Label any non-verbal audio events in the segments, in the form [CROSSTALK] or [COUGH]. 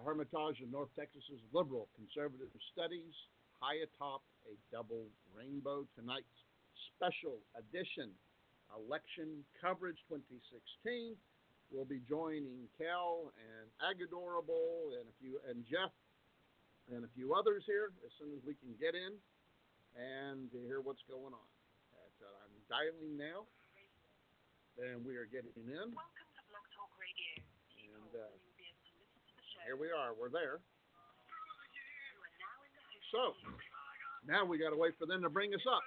The Hermitage in North Texas's liberal conservative studies, high atop a double rainbow. Tonight's special edition, Election Coverage 2016. We'll be joining Cal and Agadorable and a few and Jeff and a few others here as soon as we can get in and to hear what's going on. Uh, I'm dialing now, and we are getting in. Welcome to Blog Talk Radio. And, uh, here we are. We're there. So now we got to wait for them to bring us up.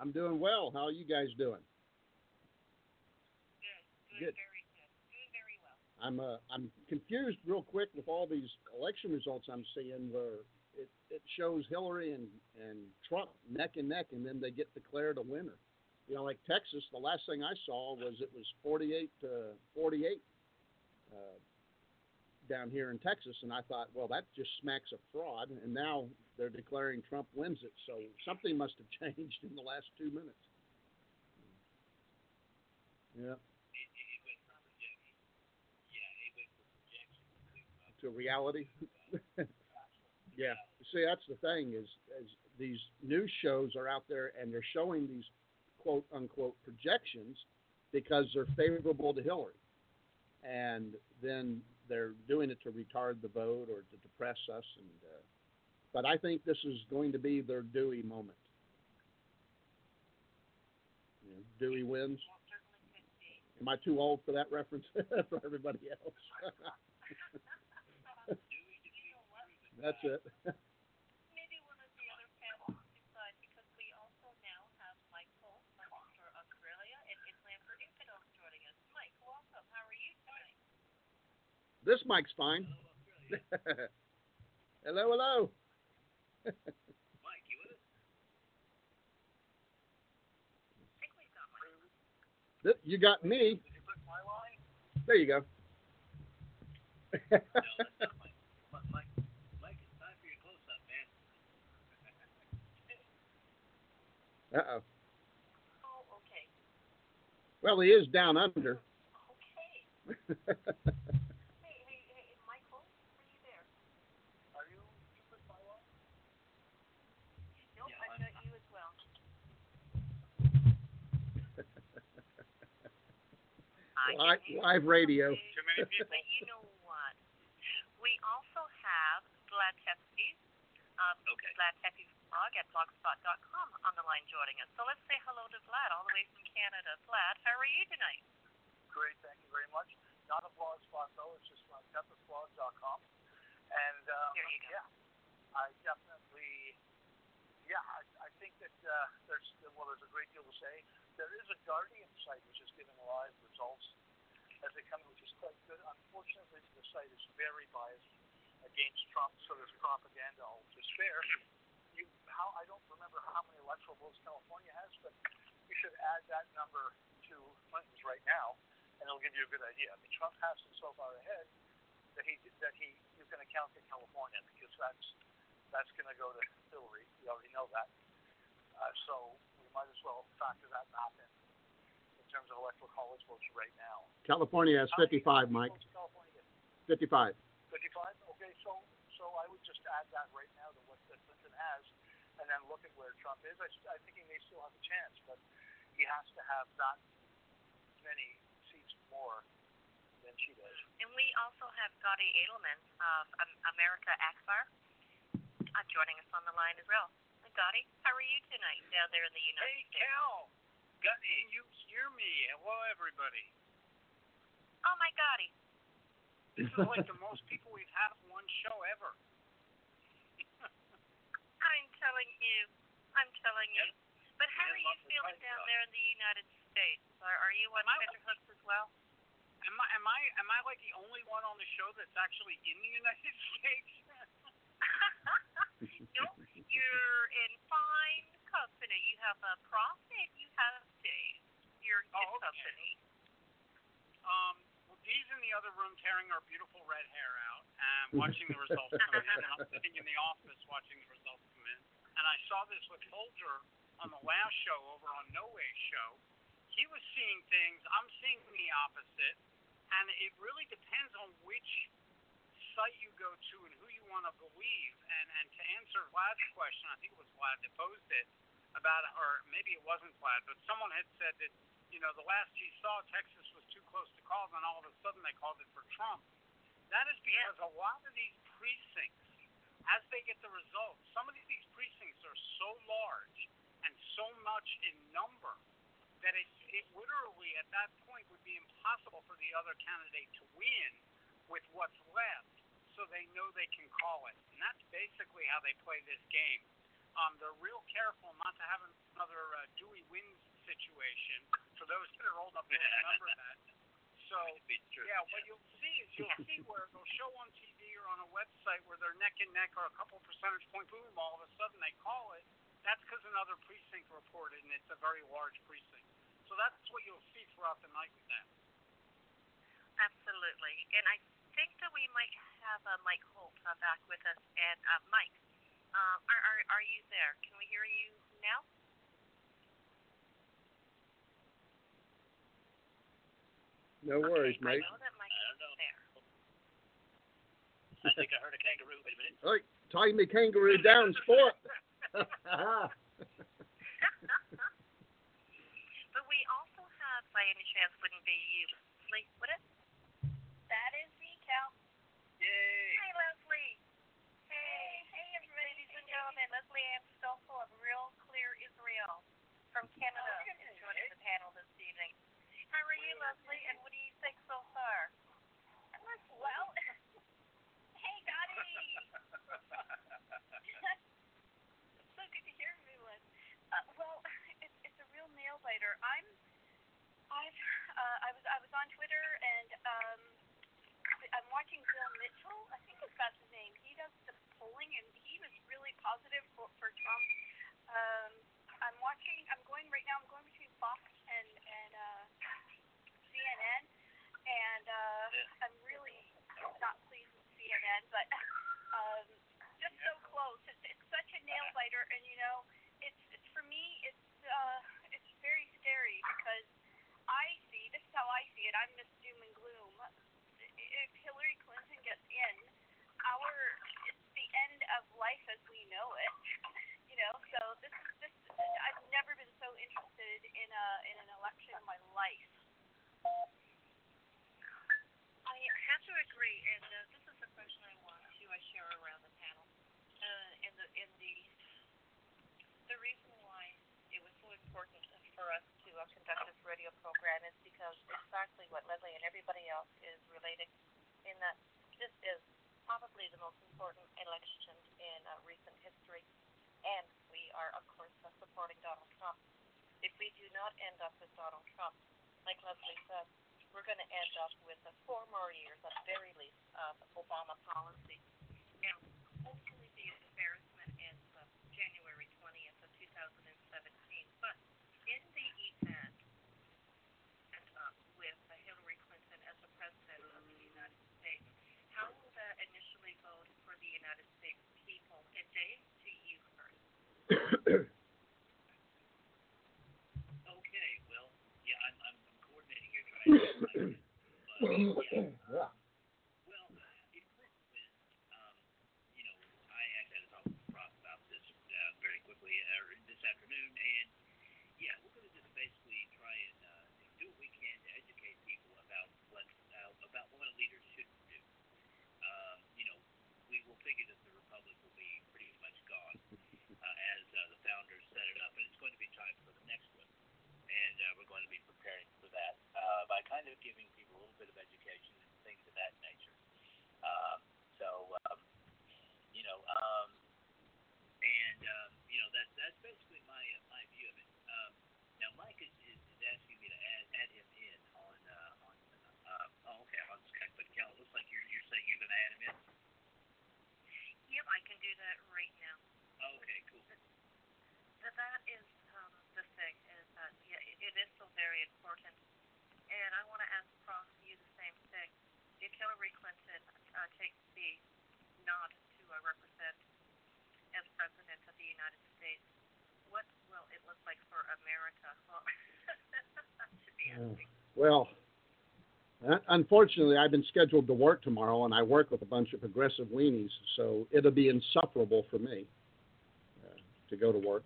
I'm doing well. How are you guys doing? Good. Good. good. Very good. Doing very well. I'm uh, I'm confused real quick with all these election results I'm seeing where it, it shows Hillary and, and Trump neck and neck and then they get declared a winner. You know, like Texas, the last thing I saw was it was 48 to 48 uh, down here in Texas, and I thought, well, that just smacks of fraud. And now they're declaring Trump wins it, so something must have [LAUGHS] changed in the last two minutes. Yeah. to reality. [LAUGHS] yeah. See, that's the thing is, is these news shows are out there and they're showing these quote unquote projections because they're favorable to Hillary, and then they're doing it to retard the vote or to depress us. And uh, but I think this is going to be their Dewey moment. You know, Dewey wins. Most certainly could be. Am I too old for that reference [LAUGHS] for everybody else? You know what? That's it. This one fine. [LAUGHS] hello, other panels decide because we also now have Michael for Australia and Islam for Infidels joining us. Mike, welcome. How are you tonight? This mic's fine. hello, hello. I think we've got Mike. Th- You got me. There you go. [LAUGHS] uh oh. Oh, okay. Well, he is down under. Okay. [LAUGHS] Hey, hey, hey, Michael, are you there? Are you with my line? Nope, I've got you as well. I can Live, hear live radio. Too many people. But you know what? We also have Vlad Tepes, um, Okay. Vlad Tepes blog at blogspot.com on the line joining us. So let's say hello to Vlad all the way from Canada. Vlad, how are you tonight? Great, thank you very much. Not a blogspot though, it's just on tempestblog.com. And uh, There you go. yeah, I definitely, yeah, I, I think that uh, there's well, there's a great deal to say. There is a Guardian site which is giving a live results as they come, which is quite good. Unfortunately, the site is very biased against Trump, so there's propaganda all to spare. You, how I don't remember how many electoral votes California has, but you should add that number to Clinton's right now, and it'll give you a good idea. I mean, Trump has him so far ahead that he that he he's going to count to California because that's that's going to go to Hillary. We already know that. Uh, so we might as well factor that map in terms of electoral college votes right now. California has 55, Mike. California 55. 55? Okay, so so I would just add that right now to what Clinton has, and then look at where Trump is. I, s- I think he may still have a chance, but he has to have that many seats more than she does. And we also have Gotti Edelman of um, America Akbar uh, joining us on the line as well. Hi, Gotti, how are you tonight down there in the United Hey, States? Hey, Cal. Can you hear me? Hello, everybody. Oh, my Gotti. This is like the most people we've had on one show ever. [LAUGHS] I'm telling you. I'm telling you. But how are you feeling down there in the United States? Are, are you on tenterhooks as well? Am I am I am I like the only one on the show that's actually in the United [LAUGHS] States? [LAUGHS] nope. You're in fine company. You have a prof and you have Dave. You're in good Oh, okay. company. um, well, Dee's in the other room tearing her beautiful red hair out and [LAUGHS] watching the results come in, and I'm sitting in the office watching the results come in. And I saw this with Folger on the last show over on No Way Show. He was seeing things. I'm seeing the opposite, and it really depends on which site you go to and who you want to believe. And and to answer Vlad's question, I think it was Vlad that posed it about, or maybe it wasn't Vlad, but someone had said that you know the last he saw Texas was too close to call, and all of a sudden they called it for Trump. That is because a lot of these precincts, as they get the results, some of these precincts are so large and so much in number that it, it literally at that point would be impossible for the other candidate to win with what's left, so they know they can call it. And that's basically how they play this game. Um, they're real careful not to have another uh, Dewey wins situation. For those that are old enough to remember [LAUGHS] that, So yeah, what you'll see is you'll [LAUGHS] see where they'll show on TV or on a website where they're neck and neck or a couple percentage point boom, all of a sudden they call it. That's because another precinct reported, and it's a very large precinct. So that's what you'll see throughout the night with that. Absolutely. And I think that we might have uh, Mike Holt uh, back with us. And uh, Mike, uh, are, are are you there? Can we hear you now? No worries, okay, mate. I know that Mike is know. there. I think I heard a kangaroo. Wait a minute. All right, tie me kangaroo down, sport. [LAUGHS] [LAUGHS] But we also have, by any chance, wouldn't be you, Leslie, would it? That is me, Cal. Yay! Hi, Leslie. Hey, hey, everybody, ladies and gentlemen. Leslie Ann Stoffel of Real Clear Israel from Canada is joining the panel this evening. How are you, Leslie, and what do you think so far? Well, [LAUGHS] hey, Dottie. [LAUGHS] so good to hear from you, Les. Uh, well, [LAUGHS] it's it's a real nail biter. I'm I've uh, I was I was on Twitter and um I'm watching Bill Mitchell. I think that's his name. He does the polling and he was really positive for for Trump. Um, I'm watching. I'm going right now. I'm going between Fox and and uh, CNN, and uh, Yeah. I'm really not pleased with CNN, but [LAUGHS] um, just so close. It's, it's such a nail biter, and you know, it's, it's for me. It's uh, it's very scary because I see this is how I see it. I'm Miss Doom and Gloom. If Hillary Clinton gets in, our it's the end of life as we know it. [LAUGHS] You know, so this is this. I've never been so interested in a in an election in my life. I have to agree, and uh, this is a question I want to uh, share around the panel. Uh, in the in the the reason why it was so important for us to uh, conduct this radio program is because exactly what Leslie and everybody else is relating in that this is probably the most important election in uh, recent history, and we are of course uh, supporting Donald Trump. If we do not end up with Donald Trump, like Leslie said, we're going to end up with uh, four more years at the very least of Obama policy. And hopefully the embarrassment ends uh, January 20th of 2017. But in the event end up with uh, Hillary Clinton as the president of the United States, how will that initially vote for the United States people? To you first. Okay, well, yeah, I'm, I'm coordinating trying to but, yeah. yeah. Well, if Clinton um, you know, I actually had a talk with Rob about this uh, very quickly uh, this afternoon, and yeah, we're going to just basically try and uh, do what we can to educate people about what uh, about what a should do. Um, you know, we will figure that the republic will be pretty much gone uh, as uh, the founders set it up, and it's going to be time for the next one and uh, we're going to be preparing for that uh, by kind of giving people a little bit of education and things of that nature. Um, so, um, you know, um, and um, you know that that's basically my uh, my view of it. Um, now, Mike is, is, is asking me to add add him in on uh, on uh, oh okay on Skype, but Cal, it looks like you're you're saying you're going to add him in. Yep, I can do that right now. That is um, the thing is that yeah, it, it is so very important. And I want to ask Prof. you the same thing. If Hillary Clinton uh, takes the nod to uh, represent as president of the United States, what will it look like for America? [LAUGHS] Well, be asking. Well, unfortunately, I've been scheduled to work tomorrow, and I work with a bunch of progressive weenies, so it'll be insufferable for me uh, to go to work.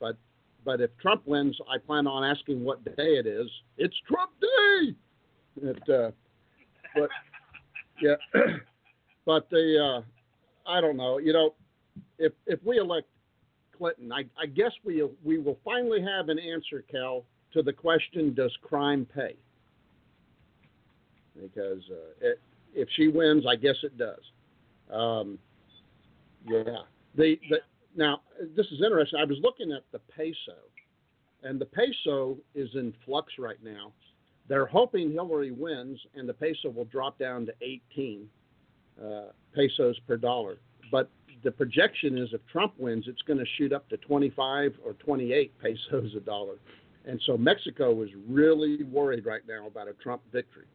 But but if Trump wins, I plan on asking what day it is. It's Trump Day. It, uh, but yeah, [CLEARS THROAT] but the uh, I don't know. You know, if if we elect Clinton, I, I guess we we will finally have an answer, Cal, to the question: Does crime pay? Because uh, it, if she wins, I guess it does. Um, yeah. The, the now this is interesting. I was looking at the peso, and the peso is in flux right now They're hoping Hillary wins and the peso will drop down to 18 uh, pesos per dollar. But the projection is if Trump wins, it's going to shoot up to 25 or 28 [LAUGHS] pesos a dollar. And so Mexico is really worried right now about a Trump victory.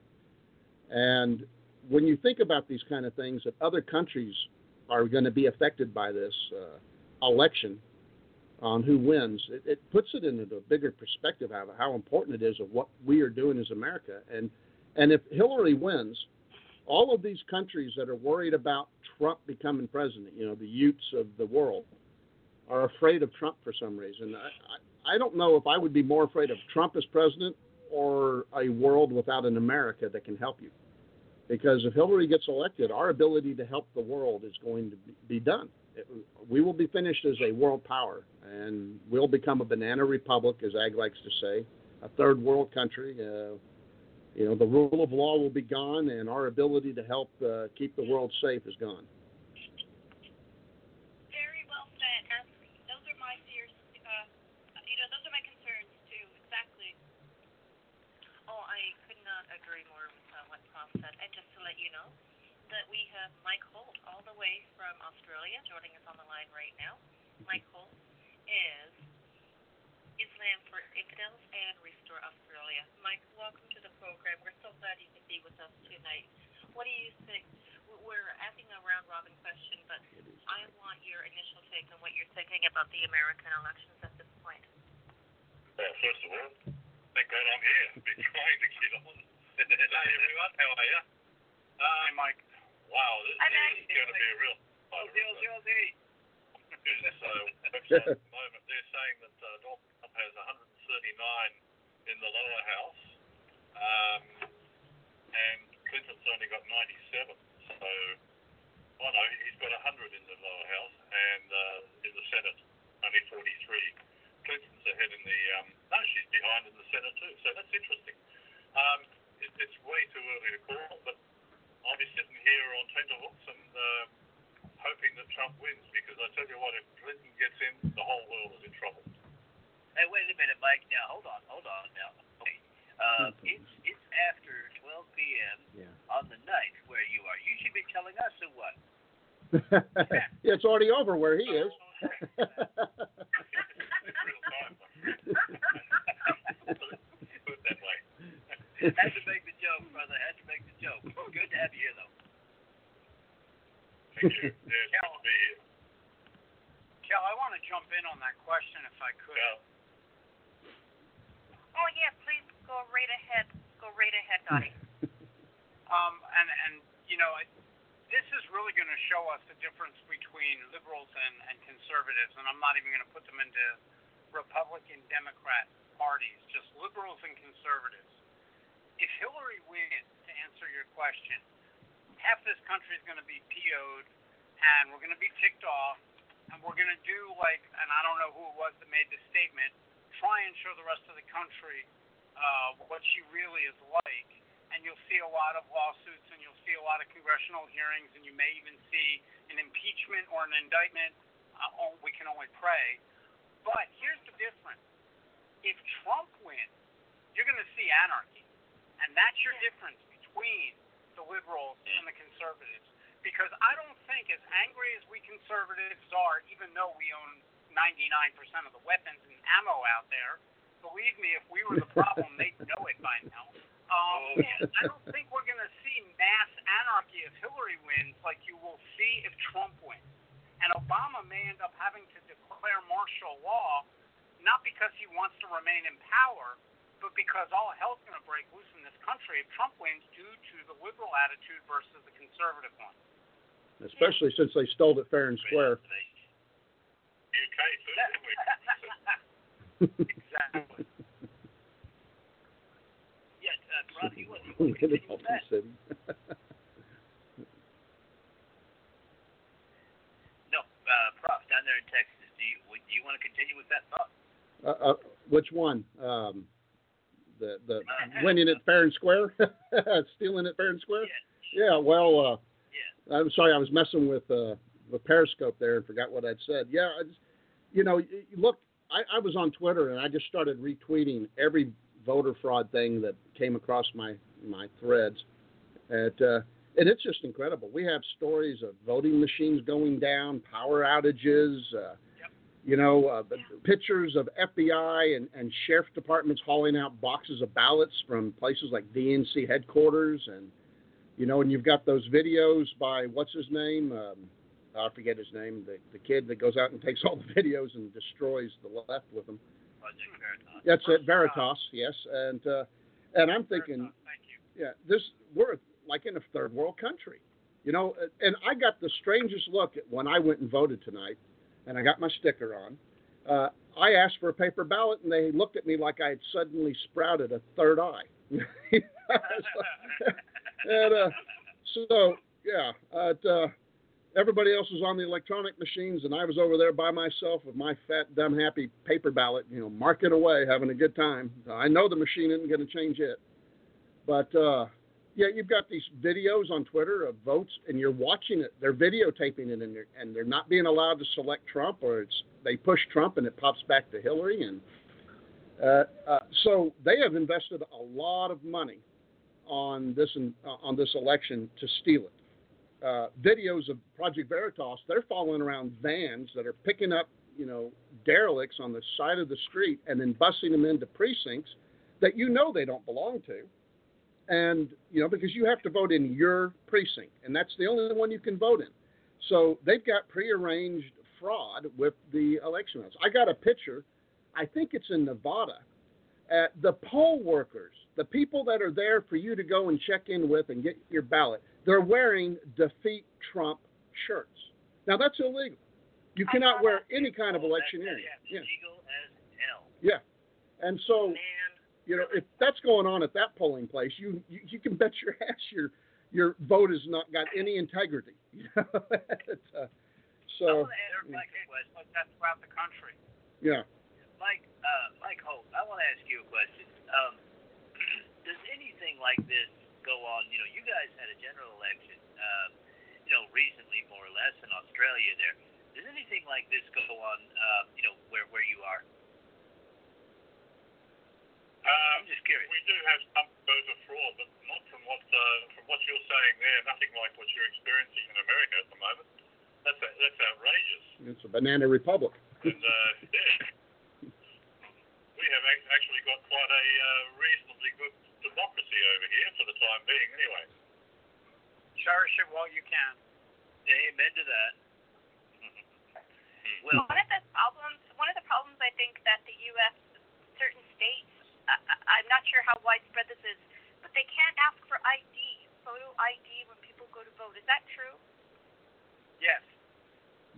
And when you think about these kind of things, that other countries are going to be affected by this uh, election on who wins, it, it, puts it into a bigger perspective of how important it is of what we are doing as America. And and if Hillary wins, all of these countries that are worried about Trump becoming president, you know, the Utes of the world, are afraid of Trump for some reason. I, I, I don't know if I would be more afraid of Trump as president or a world without an America that can help you. Because if Hillary gets elected, our ability to help the world is going to be done. We will be finished as a world power, and we'll become a banana republic, as Ag likes to say, a third world country. Uh, you know, the rule of law will be gone, and our ability to help uh, keep the world safe is gone. Very well said. And those are my fears. Uh, you know, those are my concerns too. Exactly. Oh, I could not agree more with uh, what Prof said. And just to let you know that we have Mike Holt all the way from Australia joining us on the line right now. Mike Holt is Islam for Infidels and Restore Australia. Mike, welcome to the program. We're so glad you could be with us tonight. What do you think? We're asking a round robin question, but I want your initial take on what you're thinking about the American elections at this point. Well, first of all, thank God I'm here. Been trying to get on. [LAUGHS] Hey everyone, how are you? Hey, Mike. Wow, this, I'm is going to be a real. Aussie, Aussie, Aussie. This uh, website [LAUGHS] at the moment, they're saying that uh, Donald Trump has 139 in the lower house, um, and Clinton's only got 97. So, oh no, he's got 100 in the lower house, and uh, in the Senate, only 43. Clinton's ahead in the. Um, no, she's behind in the Senate too. So that's interesting. Um, it, it's way too early to call, but I'll be sitting here on tenterhooks and. Um, hoping that Trump wins because I tell you what, if Clinton gets in, the whole world is in trouble. Hey, wait a minute, Mike. Now, hold on, hold on. Now, okay. Uh, it's it's after 12 p.m. Yeah. on the night where you are. You should be telling us who won. yeah, it's already over where he is. [LAUGHS] [LAUGHS] [LAUGHS] Real time. Put it that way. Had to make the joke, brother. Had to make the joke. Good to have you here, though. Thank [LAUGHS] you. Yeah, it's good to be here. Kel, I want to jump in on that question if I could. Well, Oh yeah, please go right ahead. Go right ahead, Dottie. [LAUGHS] Um, and and you know, I, this is really going to show us the difference between liberals and, and conservatives, and I'm not even going to put them into Republican Democrat parties, just liberals and conservatives. If Hillary wins, to answer your question, half this country is going to be PO'd, and we're going to be ticked off, and we're going to do like, and I don't know who it was that made the statement, try and show the rest of the country uh, what she really is like and you'll see a lot of lawsuits and you'll see a lot of congressional hearings and you may even see an impeachment or an indictment. Uh, oh, we can only pray. But here's the difference. If Trump wins, you're going to see anarchy. And that's your difference between the liberals and the conservatives. Because I don't think, as angry as we conservatives are, even though we own 99% of the weapons and ammo out there, believe me, if we were the problem, [LAUGHS] they'd know it by now. Um, and I don't think we're going to see mass anarchy if Hillary wins like you will see if Trump wins. And Obama may end up having to declare martial law, not because he wants to remain in power, but because all hell's going to break loose in this country if Trump wins due to the liberal attitude versus the conservative one. Especially since they stole it fair and square. UK too, exactly. Yeah, uh, Rob, you want, you want to continue with that? No, uh, Prof, down there in Texas, do you do you want to continue with that thought? Uh, uh, which one? Um, the the winning it fair and square, [LAUGHS] stealing it fair and square. Yeah. Yeah. Well, uh, Yeah. I'm sorry, I was messing with uh, with Periscope there and forgot what I'd said. Yeah, I just, you know, look, I, I was on Twitter and I just started retweeting every voter fraud thing that came across my my threads, and uh, and it's just incredible. We have stories of voting machines going down, power outages. Uh, you know, uh, pictures of FBI and, and sheriff departments hauling out boxes of ballots from places like DNC headquarters, and you know, and you've got those videos by what's his name? Um, I forget his name. The the kid that goes out and takes all the [LAUGHS] videos and destroys the left with them. Project Veritas. That's it, Veritas. Yes, and uh, and I'm thinking, you. yeah, this we're like in a third world country, you know. And I got the strangest look at when I went and voted tonight, and I got my sticker on. Uh, I asked for a paper ballot, and they looked at me like I had suddenly sprouted a third eye. [LAUGHS] and uh, so, yeah, uh, uh, everybody else was on the electronic machines, and I was over there by myself with my fat, dumb, happy paper ballot, you know, marking away, having a good time. I know the machine isn't going to change it, but uh, yeah, you've got these videos on Twitter of votes, and you're watching it. They're videotaping it, and they're, and they're not being allowed to select Trump, or it's they push Trump and it pops back to Hillary, and uh, uh, so they have invested a lot of money on this uh, on this election to steal it. Uh, videos of Project Veritas, they're following around vans that are picking up, you know, derelicts on the side of the street and then busing them into precincts that you know they don't belong to. And, you know, because you have to vote in your precinct, and that's the only one you can vote in. So they've got prearranged fraud with the election laws. I got a picture, I think it's in Nevada, at the poll workers, the people that are there for you to go and check in with and get your ballot, they're wearing defeat Trump shirts. Now that's illegal. You cannot wear any kind of Oh, electioneering. Yeah. yeah, illegal as hell. Yeah. And so, Man, you know, if that's going on at that polling place, you you, you can bet your [LAUGHS] ass your your vote has not got any integrity. [LAUGHS] You know? [LAUGHS] Uh, I so, want to ask Mike a question. Like throughout the country. yeah. Mike, uh, Mike Holt, I want to ask you a question. Um, [CLEARS THROAT] does anything like this go on? You know, you guys had a general election, um, you know, recently, more or less, in Australia. There, does anything like this go on? Uh, you know, where where you are? Um, I'm just curious. we do have some voter fraud, but not from what uh, from what you're saying there. Nothing like what you're experiencing in America at the moment. That's that's outrageous. It's a banana republic. And uh, [LAUGHS] yeah, we have ac- actually got quite a uh, reasonably good democracy over here for the time being, anyway. Cherish it while you can. Amen to that. [LAUGHS] well, One of the problems, one of the problems I think that the U.S. certain states, I, I- I'm not sure how widespread this is, but they can't ask for ID, photo ID when people go to vote. Is that true? Yes.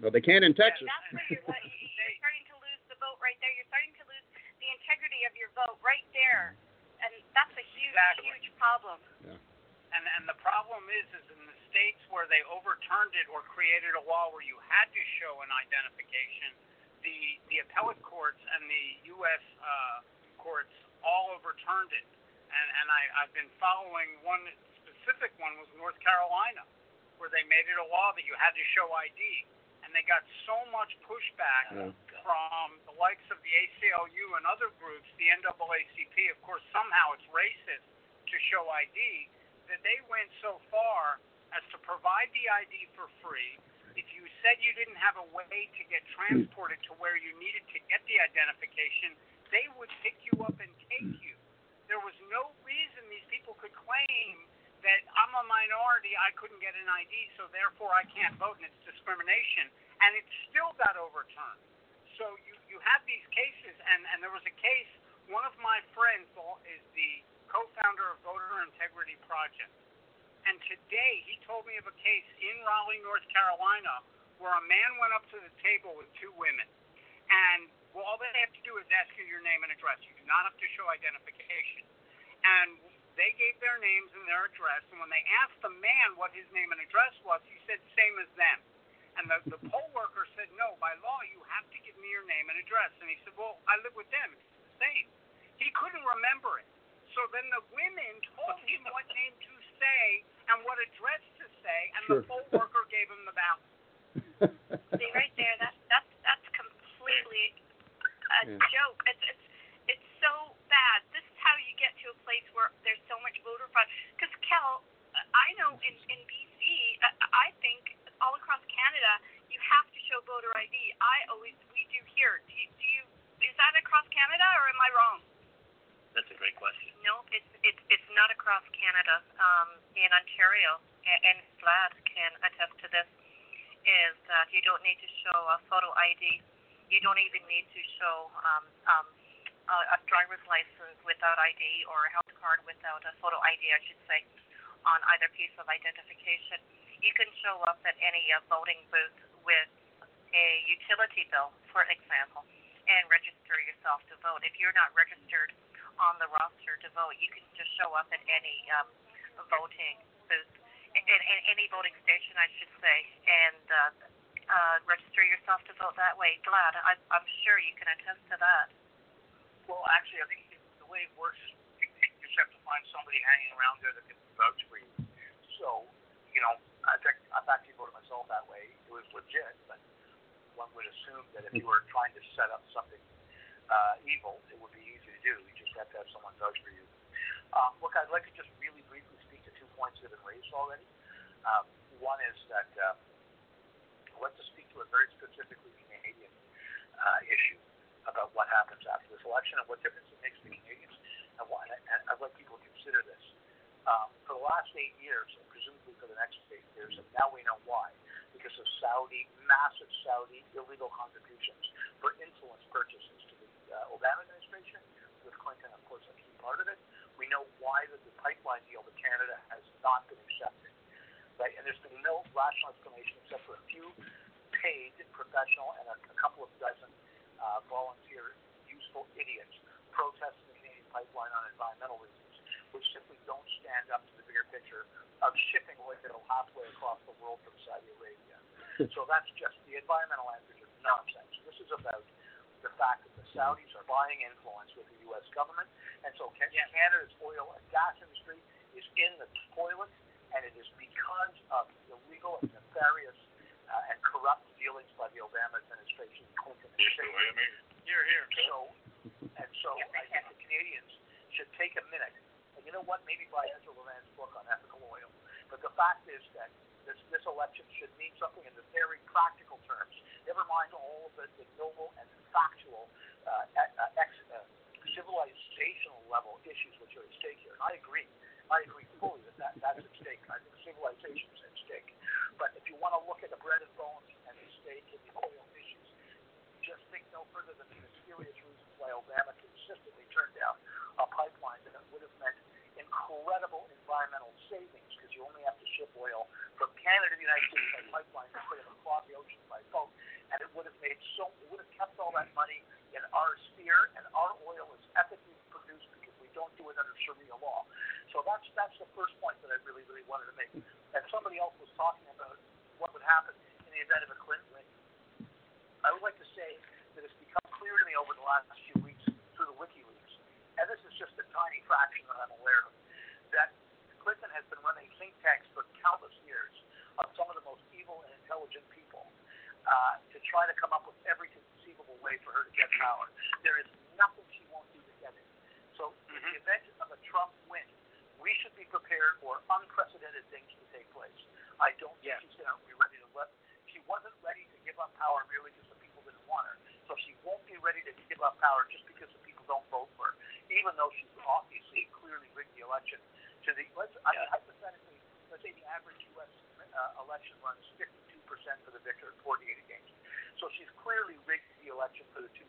But they can in Texas. That's where you're, [LAUGHS] you're starting to lose the vote right there. You're starting to lose the integrity of your vote right there, and that's a huge, Exactly. huge problem. Yeah. And and the problem is, is in the states where they overturned it or created a law where you had to show an identification, the the appellate courts and the U.S. Uh, courts all overturned it. And and I I've been following one specific one was North Carolina, where they made it a law that you had to show ID, and they got so much pushback oh, Yeah. from the likes of the ACLU and other groups, the NAACP. Of course, somehow it's racist to show ID that they went so far as to provide the ID for free. If you said you didn't have a way to get transported to where you needed to get the identification, they would pick you up and take you. There was no reason these people could claim that I'm a minority, I couldn't get an ID, so therefore I can't vote, and it's discrimination. And it still got overturned. So you, you have these cases, and, and there was a case, one of my friends is the co-founder of Voter Integrity Project. And today he told me of a case in Raleigh, North Carolina, where a man went up to the table with two women. And well, all they have to do is ask you your name and address. You do not have to show identification. And they gave their names and their address. And when they asked the man what his name and address was, he said, same as them. And the, the poll worker said, no, by law, you have to give me your name and address. And he said, well, I live with them. It's the same. He couldn't remember it. So then the women told him what name to say and what address to say, and Sure. the poll worker gave him the ballot. [LAUGHS] See, right there, that's that's that's completely a yeah. joke. It's, it's it's so bad. This is how you get to a place where there's so much voter fraud. Because Kel, uh, I know in in BC, uh, I think all across Canada, you have to show voter ID. I always we do here. Do you, do you is that across Canada or am I wrong? That's a great question. No, it's it's it's not across Canada. Um, in Ontario, and Vlad can attest to this, is that you don't need to show a photo ID you don't even need to show um, um, a, a driver's license without ID or a health card without a photo ID, I should say, on either piece of identification. You can show up at any uh, voting booth with a utility bill, for example, and register yourself to vote. If you're not registered on the roster to vote, you can just show up at any um, voting booth, in, in any voting station, I should say, and uh, uh, register yourself to vote that way. Vlad, I, I'm sure you can attest to that. Well, actually, I think the way it works, you you just have to find somebody hanging around there that can vouch for you. So, you know, I think I've actually voted myself that way. It was legit, but one would assume that if you were trying to set up something uh, evil, it would be easy to do. You just have to have someone vouch for you. Um, look, I'd like to just really briefly speak to two points that have been raised already. Um, one is that uh, Like to speak to a very specifically Canadian uh, issue about what happens after this election and what difference it makes to Canadians, and, why, and I'd like people to consider this. Um, for the last eight years, and presumably for the next eight years, and now we know why, because of Saudi, massive Saudi illegal contributions for influence purchases to the uh, Obama administration, with Clinton, of course, a key part of it. We know why that the pipeline deal to Canada has not been accepted. Right? And there's been no rational explanation except for a few paid professional and a, a couple of dozen uh, volunteer useful idiots protesting the Canadian pipeline on environmental reasons, which simply don't stand up to the bigger picture of shipping oil halfway across the world from Saudi Arabia. [LAUGHS] so that's just the environmental answer is nonsense. This is about the fact that the Saudis are buying influence with the U.S. government, and so Canada's oil and gas industry is in the toilet, and it is because of illegal and nefarious uh, and corrupt dealings by the Obama administration, Clinton administration. Here, here. So, and so I think the Canadians should take a minute. And you know what? Maybe buy Ezra Levant's book on ethical oil. But the fact is that this, this election should mean something in the very practical terms. Never mind all of the, the noble and factual uh, uh, ex, uh, civilizational level issues which are at stake here. And I agree. I agree fully that, that that's at stake. I think civilization is at stake. But if you want to look at the bread and bones and the stake in the oil issues, just think no further than the mysterious reasons why Obama consistently turned down a pipeline that would have meant incredible environmental savings because you only have to ship oil from Canada to the United States by pipeline and put it across the ocean by boat, and it would have made so it would have kept all that money in our sphere, and our oil is ethically don't do it under Sharia law. So that's that's the first point that I really really wanted to make. And somebody else was talking about what would happen in the event of a Clinton win. I would like to say that it's become clear to me over the last few weeks through the WikiLeaks, and this is just a tiny fraction that I'm aware of, that Clinton has been running think tanks for countless years of some of the most evil and intelligent people uh, to try to come up with every conceivable way for her to get power. There is nothing she won't do to get it. So in the event of a Trump win, we should be prepared for unprecedented things to take place. I don't think she's going to be ready to let. She wasn't ready to give up power merely because the people didn't want her. So she won't be ready to give up power just because the people don't vote for her, even though she's obviously clearly rigged the election to the. Let's I mean, hypothetically, let's say the average U.S. Uh, election runs 52% for the victor, 48 against. So she's clearly rigged the election for the 2%,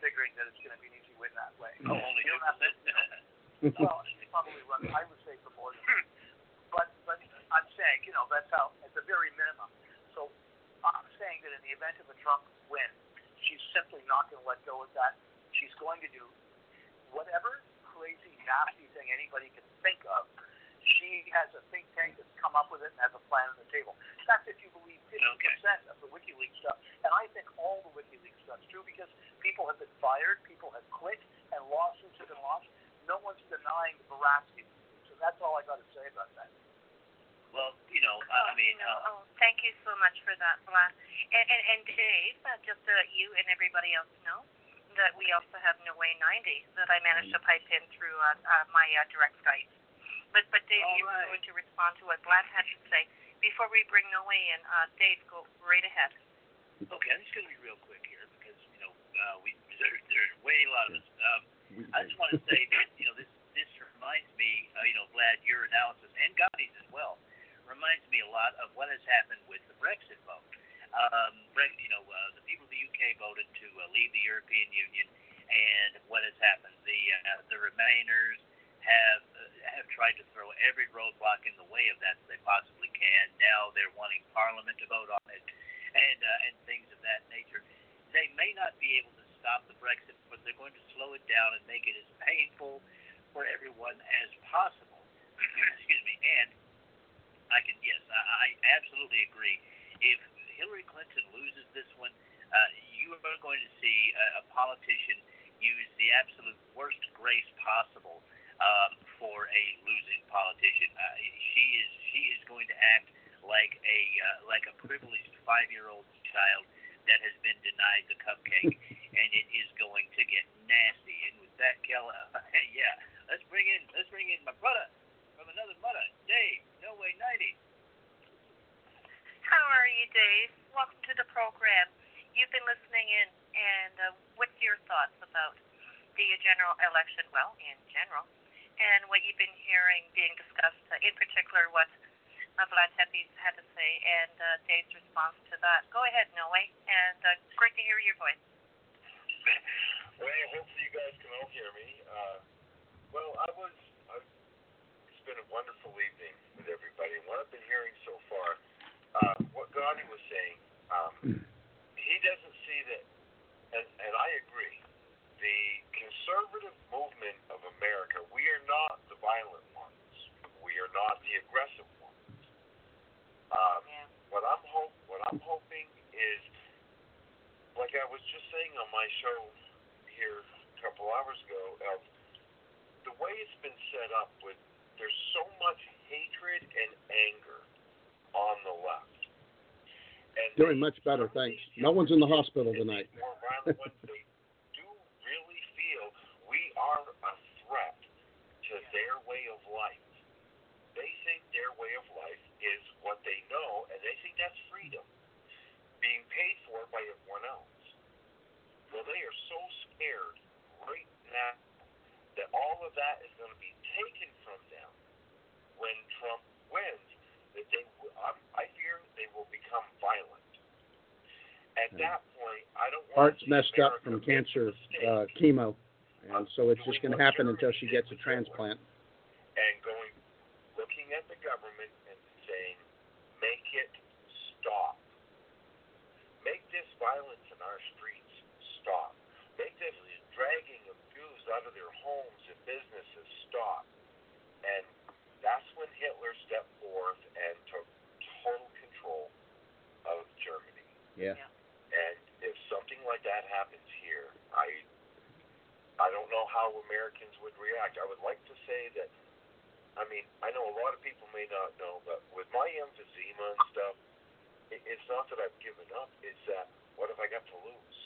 figuring that it's going to be an easy win that way. Oh, only You don't have to- well, she probably run. I would say for more than. But but I'm saying, you know, that's how at the very minimum. So I'm saying that in the event of a Trump win, she's simply not going to let go of that. She's going to do whatever crazy, nasty thing anybody can think of. She has a think tank that's come up with it and has a plan on the table. That's if you believe 50% of the WikiLeaks stuff. And I think all the WikiLeaks stuff's true because people have been fired, people have quit, and lawsuits have been launched. No one's denying the veracity. So that's all I got to say about that. Well, you know, I I mean, no, uh, oh, thank you so much for that, Vlad. And, and, and Dave, uh, just so that you and everybody else know, that we also have No Way 90 that I managed to pipe in through uh, uh, my uh, direct Skype. But but Dave, All you were right. going to respond to what Vlad had to say before we bring Noe in. Uh, Dave, go right ahead. Okay, I'm just going to be real quick here because you know uh, we there, there's way a lot of us. Um, I just want to say that you know this this reminds me, uh, you know, Vlad, your analysis and Gandhi's as well reminds me a lot of what has happened with the Brexit vote. Um, Bre- you know, uh, the people of the UK voted to uh, leave the European Union, and what has happened? The uh, the Remainers have uh, have tried to throw every roadblock in the way of that they possibly can. Now they're wanting Parliament to vote on it, and uh, and things of that nature. They may not be able to stop the Brexit, but they're going to slow it down and make it as painful for everyone as possible. [CLEARS THROAT] Excuse me. And I can yes, I, I absolutely agree. If Hillary Clinton loses this one, uh, you are going to see a, a politician use the absolute worst grace possible um, for a losing politician. Uh, she is she is going to act like a uh, like a privileged five year old child that has been denied the cupcake, [LAUGHS] and it is going to get nasty. And with that, Kel, uh, [LAUGHS] yeah, let's bring in let's bring in my brother from another mother, Dave. No way, ninety. How are you, Dave? Welcome to the program. You've been listening in, and uh, what's your thoughts about the general election? Well, in general, and what you've been hearing being discussed, uh, in particular, what uh, Vlad Tepes had to say, and uh, Dave's response to that. Go ahead, Noe, and uh, great to hear your voice. [LAUGHS] Well, hopefully you guys can all hear me. Uh, well, I was, I, it's been a wonderful evening with everybody. And what I've been hearing so far, uh, what Gandhi was saying, um, he doesn't see that, and, and I agree, the conservative movement of America, we are not the violent ones. We are not the aggressive ones. Um, Yeah. what I'm hope, what I'm hoping is, like I was just saying on my show here a couple hours ago, of the way it's been set up with there's so much hatred and anger on the left. And Doing they much better, thanks. No one's in the hospital tonight. more violent ones, they do really feel we are a threat to their way of life. They think their way of life is what they know, and they think that's freedom, being paid for by everyone else. Well, they are so scared right now that all of that is going to be taken from them when Trump wins. That they, I'm- I fear, they will become violent. At Yeah. that point, I don't want Art's messed up from cancer uh, chemo, so it's just going to happen until she gets a transplant. and going, looking at the government and saying, make it stop. Make this violence in our streets stop. Make this dragging of Jews out of their homes and businesses stop. And that's when Hitler stepped forth and took total control of Germany. Yeah. And if something like that happens here, I I don't know how Americans would react. I would like to say that I mean, I know a lot of people may not know, but with my emphysema and stuff, it, it's not that I've given up. It's that what have I got to lose?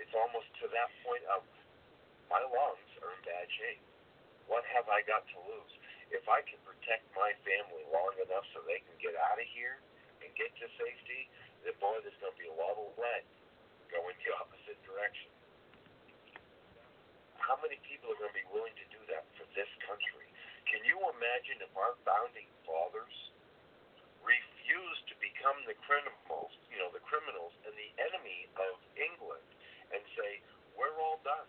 it's almost to that point of my lungs are in bad shape. What have I got to lose? If I can protect my family long enough so they can get out of here and get to safety, then boy, there's going to be a lot of lead going the opposite direction. How many people are going to be willing to do that for this country? Can you imagine if our founding fathers refused to become the criminals, you know, the criminals and the enemy of England, and say we're all done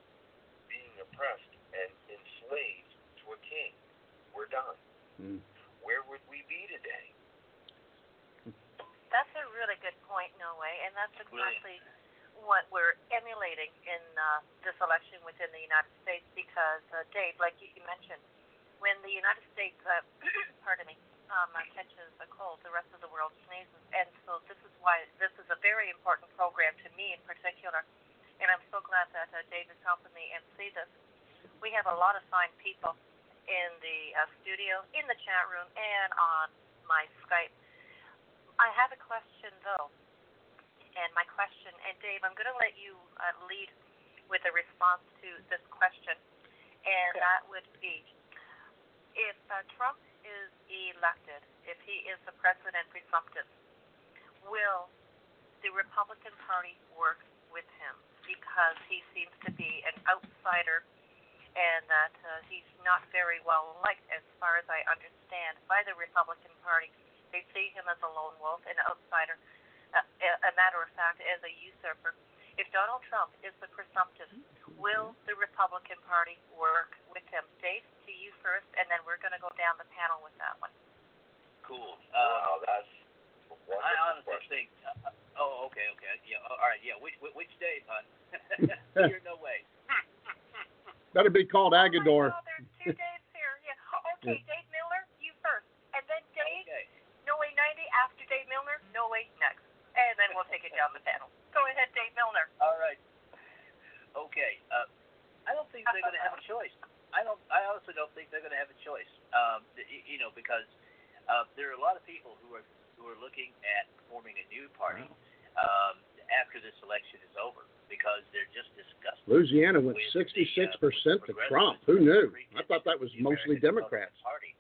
being oppressed and enslaved to a king? We're done. Mm. Where would we be today? That's a really good point, Noe, and that's exactly what we're emulating in uh, this election within the United States because, uh, Dave, like you, you mentioned, when the United States, uh, pardon me, um, uh, catches a cold, the rest of the world sneezes. And so this is why this is a very important program to me in particular. And I'm so glad that uh, Dave is helping me MC this. We have a lot of fine people in the uh, studio, in the chat room, and on my Skype. I have a question, though. And my question, and Dave, I'm going to let you uh, lead with a response to this question. And that would be uh, Trump is elected, if he is the president presumptive, will the Republican Party work with him? Because he seems to be an outsider and that uh, he's not very well liked, as far as I understand, by the Republican Party. They see him as a lone wolf, an outsider, uh, a, a matter of fact, as a usurper. If Donald Trump is the presumptive, will the Republican Party work with him? Dave, to you first, and then we're going to go down the panel with that one. Cool. Uh, wow, that's a I wonderful honestly question. think. Uh, oh, okay, okay. Yeah. All right. Yeah. Which which, which day, hon? [LAUGHS] [LAUGHS] You're no way. Better be called Agador. My God, there's two [LAUGHS] Daves here. Yeah. Okay, Dave Milner, you first, and then Dave, Okay. No Way 90 after Dave Milner, No Way next, and then we'll take it down the panel. Go ahead, Dave Milner. All right. Okay. Uh, I don't think they're going to have a choice. I don't. I honestly don't think they're going to have a choice. Um, y- y- you know, because uh, there are a lot of people who are who are looking at forming a new party um, after this election is over because they're just disgusted. Louisiana went with the, uh, 66% with the to Trump. Who knew? I thought that was mostly Democrats. Party.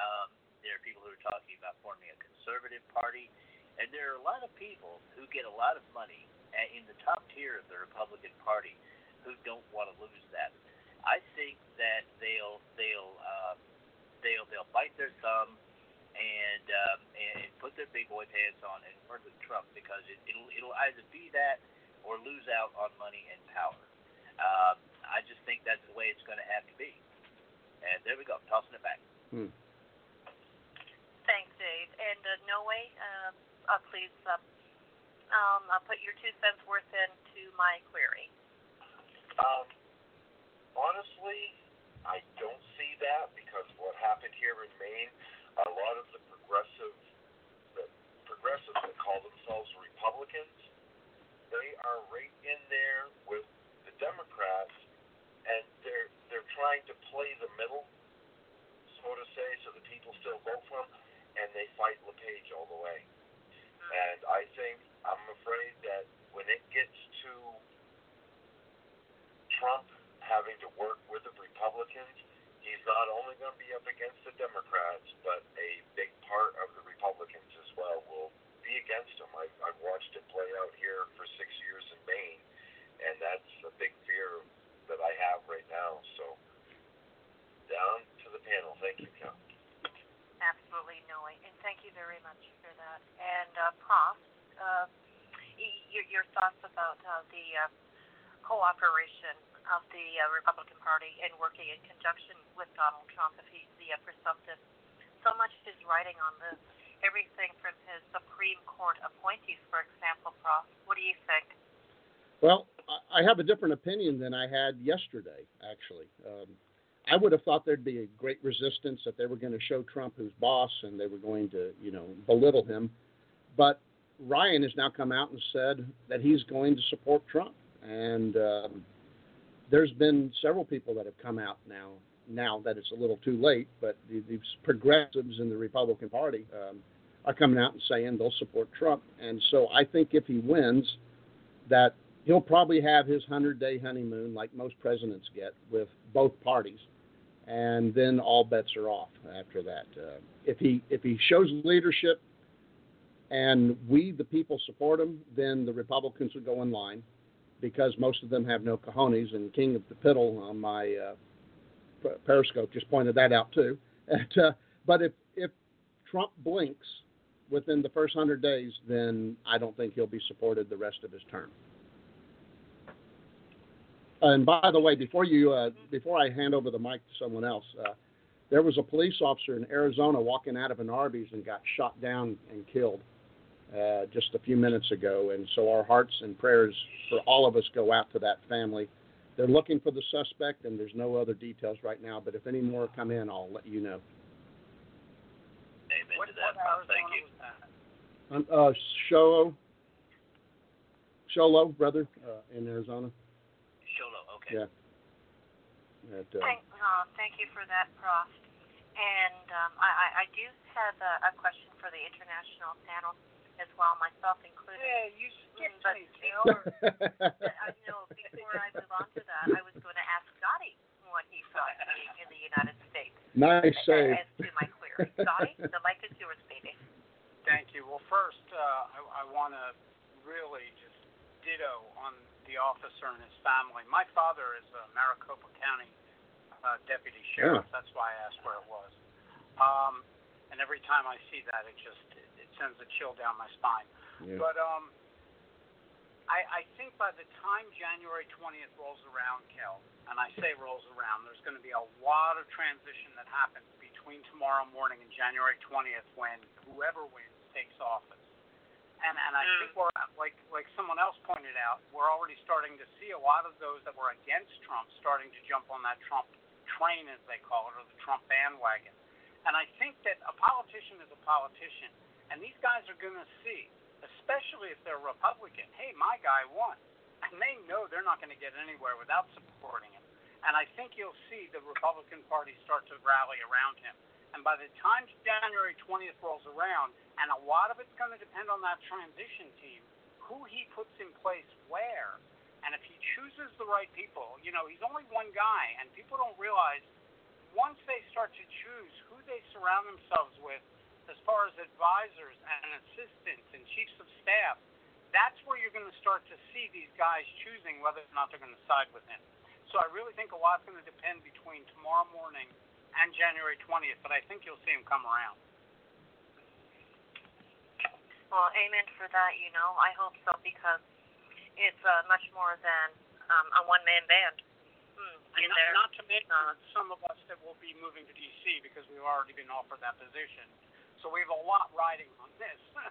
Um, there are people who are talking about forming a conservative party, and there are a lot of people who get a lot of money in the top tier of the Republican Party who don't want to lose that. I think that they'll they'll uh, they'll they'll bite their thumb and um, and put their big boy pants on and work with Trump because it, it'll it'll either be that or lose out on money and power. Um, I just think that's the way it's going to have to be. And there we go, tossing it back. Hmm. Thanks, Dave. And uh, No Way, uh, uh, please uh, um, uh, put your two cents worth into my query. Um, honestly, I don't see that because what happened here in Maine, a lot of the progressive, the progressives that call themselves Republicans, they are right in there with the Democrats, and they're they're trying to play the middle, so to say, so the people still vote for them, and they fight LePage all the way. Mm-hmm. And I think I'm afraid that when it gets to Trump having to work with the Republicans, he's not only going to be up against the Democrats, but a big part of the Republicans as well will be against him. I've, I've watched it play out here for six years in Maine, and that's a big fear that I have right now. So, down to the panel. Thank you, Cal. Absolutely, No And thank you very much for that. And uh, Prof, uh, your, your thoughts about uh, the uh, cooperation of the uh, Republican Party in working in conjunction with Donald Trump if he's the uh, presumptive. So much is writing on this. Everything from his Supreme Court appointees, for example, Prof. What do you think? Well, I have a different opinion than I had yesterday, actually. Um, I would have thought there'd be a great resistance that they were going to show Trump who's boss and they were going to, you know, belittle him. But Ryan has now come out and said that he's going to support Trump. And um, there's been several people that have come out now, now that it's a little too late, but the, these progressives in the Republican Party um, are coming out and saying they'll support Trump. And so I think if he wins, that he'll probably have his 100 day honeymoon like most presidents get with both parties and then all bets are off after that. Uh, if he if he shows leadership and we the people support him then the republicans will go in line because most of them have no cojones. And king of the piddle on my uh, periscope just pointed that out too. [LAUGHS] And, uh, but if if trump blinks within the first 100 days then i don't think he'll be supported the rest of his term and by the way, before you, uh, before I hand over the mic to someone else, uh, there was a police officer in Arizona walking out of an Arby's and got shot down and killed uh, just a few minutes ago. And so our hearts and prayers for all of us go out to that family. They're looking for the suspect, and there's no other details right now. But if any more come in, I'll let you know. Amen What to that. Thank you. was that? Um, uh, Sholo, Sholo, brother, uh, in Arizona. Sholo, okay. Yeah. At, uh, Thank, uh, thank you for that, Prof. And um, I, I, I do have a, a question for the international panel as well, myself included. Yeah, you skipped But me, before- Taylor. [LAUGHS] I know before I move on to that, I was going to ask Scotty what he thought being in the United States. Nice save. as to my query. Scotty, the mic is yours, baby. Thank you. Well, first, uh, I, I want to really just ditto on the officer and his family. My father is a Maricopa County uh, deputy sheriff. Yeah. That's why I asked where it was. Um, and every time I see that, it just it, it sends a chill down my spine. Yeah. But um, I, I think by the time January 20th rolls around, Kel, and I say rolls around, there's going to be a lot of transition that happens between tomorrow morning and January 20th when whoever wins takes office. And and I think mm. we're like like someone else pointed out, we're already starting to see a lot of those that were against Trump starting to jump on that Trump train, as they call it, or the Trump bandwagon. And I think that a politician is a politician, and these guys are going to see, especially if they're Republican, hey, my guy won, and they know they're not going to get anywhere without supporting him. And I think you'll see the Republican Party start to rally around him. And by the time January 20th rolls around, and a lot of it's going to depend on that transition team, who he puts in place where, and if he chooses the right people, you know, he's only one guy, and people don't realize once they start to choose who they surround themselves with as far as advisors and assistants and chiefs of staff, that's where you're going to start to see these guys choosing whether or not they're going to side with him. So I really think a lot's going to depend between tomorrow morning and January 20th, but I think you'll see him come around. Well, amen for that. You know, I hope so because it's uh, much more than um, a one-man band. Hmm, And in not, there. not to mention some of us that will be moving to D.C. because we've already been offered that position. So we have a lot riding on this. [LAUGHS]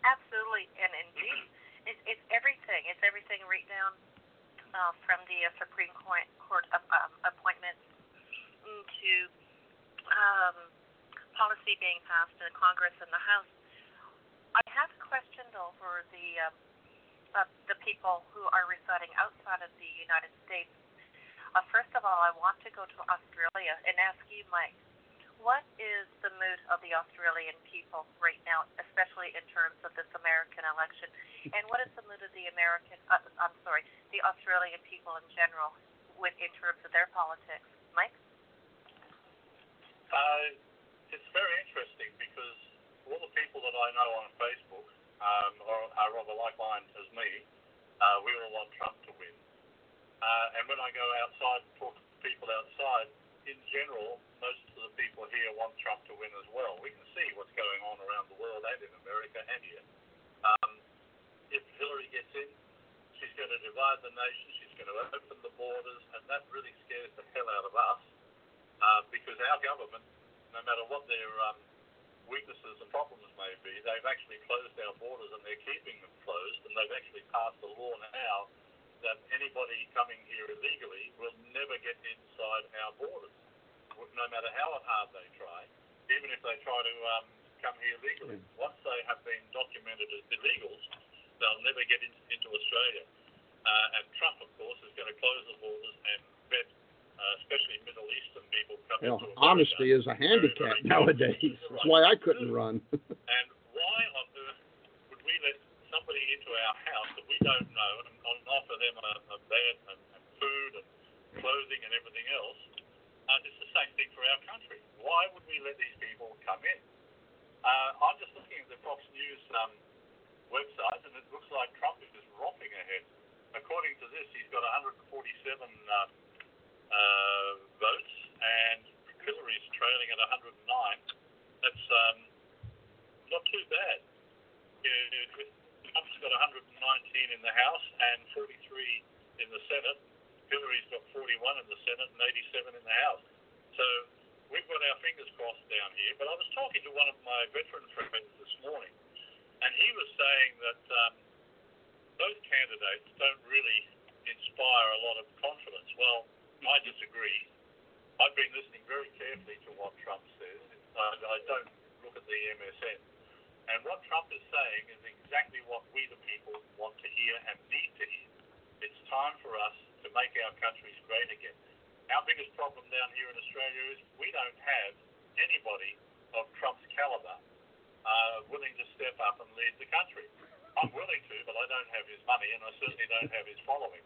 Absolutely, and indeed, it's, it's everything. It's everything right down uh, from the uh, Supreme Court, Court of, um, appointments to um, policy being passed in Congress and the House. I have a question though the uh, uh, the people who are residing outside of the United States. Uh, first of all, I want to go to Australia and ask you, Mike, what is the mood of the Australian people right now, especially in terms of this American election? And what is the mood of the American, uh, I'm sorry, the Australian people in general with in terms of their politics? Mike? Uh, it's very interesting because all the people that I know on Facebook um, are, are of a like mind as me. Uh, we all want Trump to win. Uh, and when I go outside and talk to people outside, in general, most of people here want Trump to win as well. We can see what's going on around the world and in America and here. Um, if Hillary gets in, she's going to divide the nation. She's going to open the borders, and that really scares the hell out of us uh, because our government, no matter what their um, weaknesses and problems may be, they've actually closed our borders and they're keeping them closed, and they've actually passed a law now that anybody coming here illegally will never get inside our borders, no matter how hard they try, even if they try to um, come here legally. Once they have been documented as illegals, they'll never get in, into Australia. Uh, and Trump, of course, is going to close the borders and vet, uh, especially Middle Eastern people coming to America. honesty is a handicap nowadays. That's why I couldn't run. [LAUGHS] And why on earth would we let somebody into our house that we don't know and, and offer them a, a bed and, and food and clothing and everything else? Uh, it's the same thing for our country. Why would we let these people come in? Uh, I'm just looking at the Fox News um, website, and it looks like Trump is just romping ahead. According to this, he's got 147 um, uh, votes, and Hillary's trailing at 109. That's um, not too bad. Trump's got 119 in the House and 43 in the Senate. Hillary's got 41 in the Senate and 87 in the House. So we've got our fingers crossed down here. But I was talking to one of my veteran friends this morning, and he was saying that um, those candidates don't really inspire a lot of confidence. Well, I disagree. I've been listening very carefully to what Trump says. I, I don't look at the MSN. And what Trump is saying is exactly what we, the people, want to hear and need to hear. It's time for us make our countries great again. Our biggest problem down here in Australia is we don't have anybody of Trump's caliber uh, willing to step up and lead the country. I'm willing to, but I don't have his money, and I certainly don't have his following.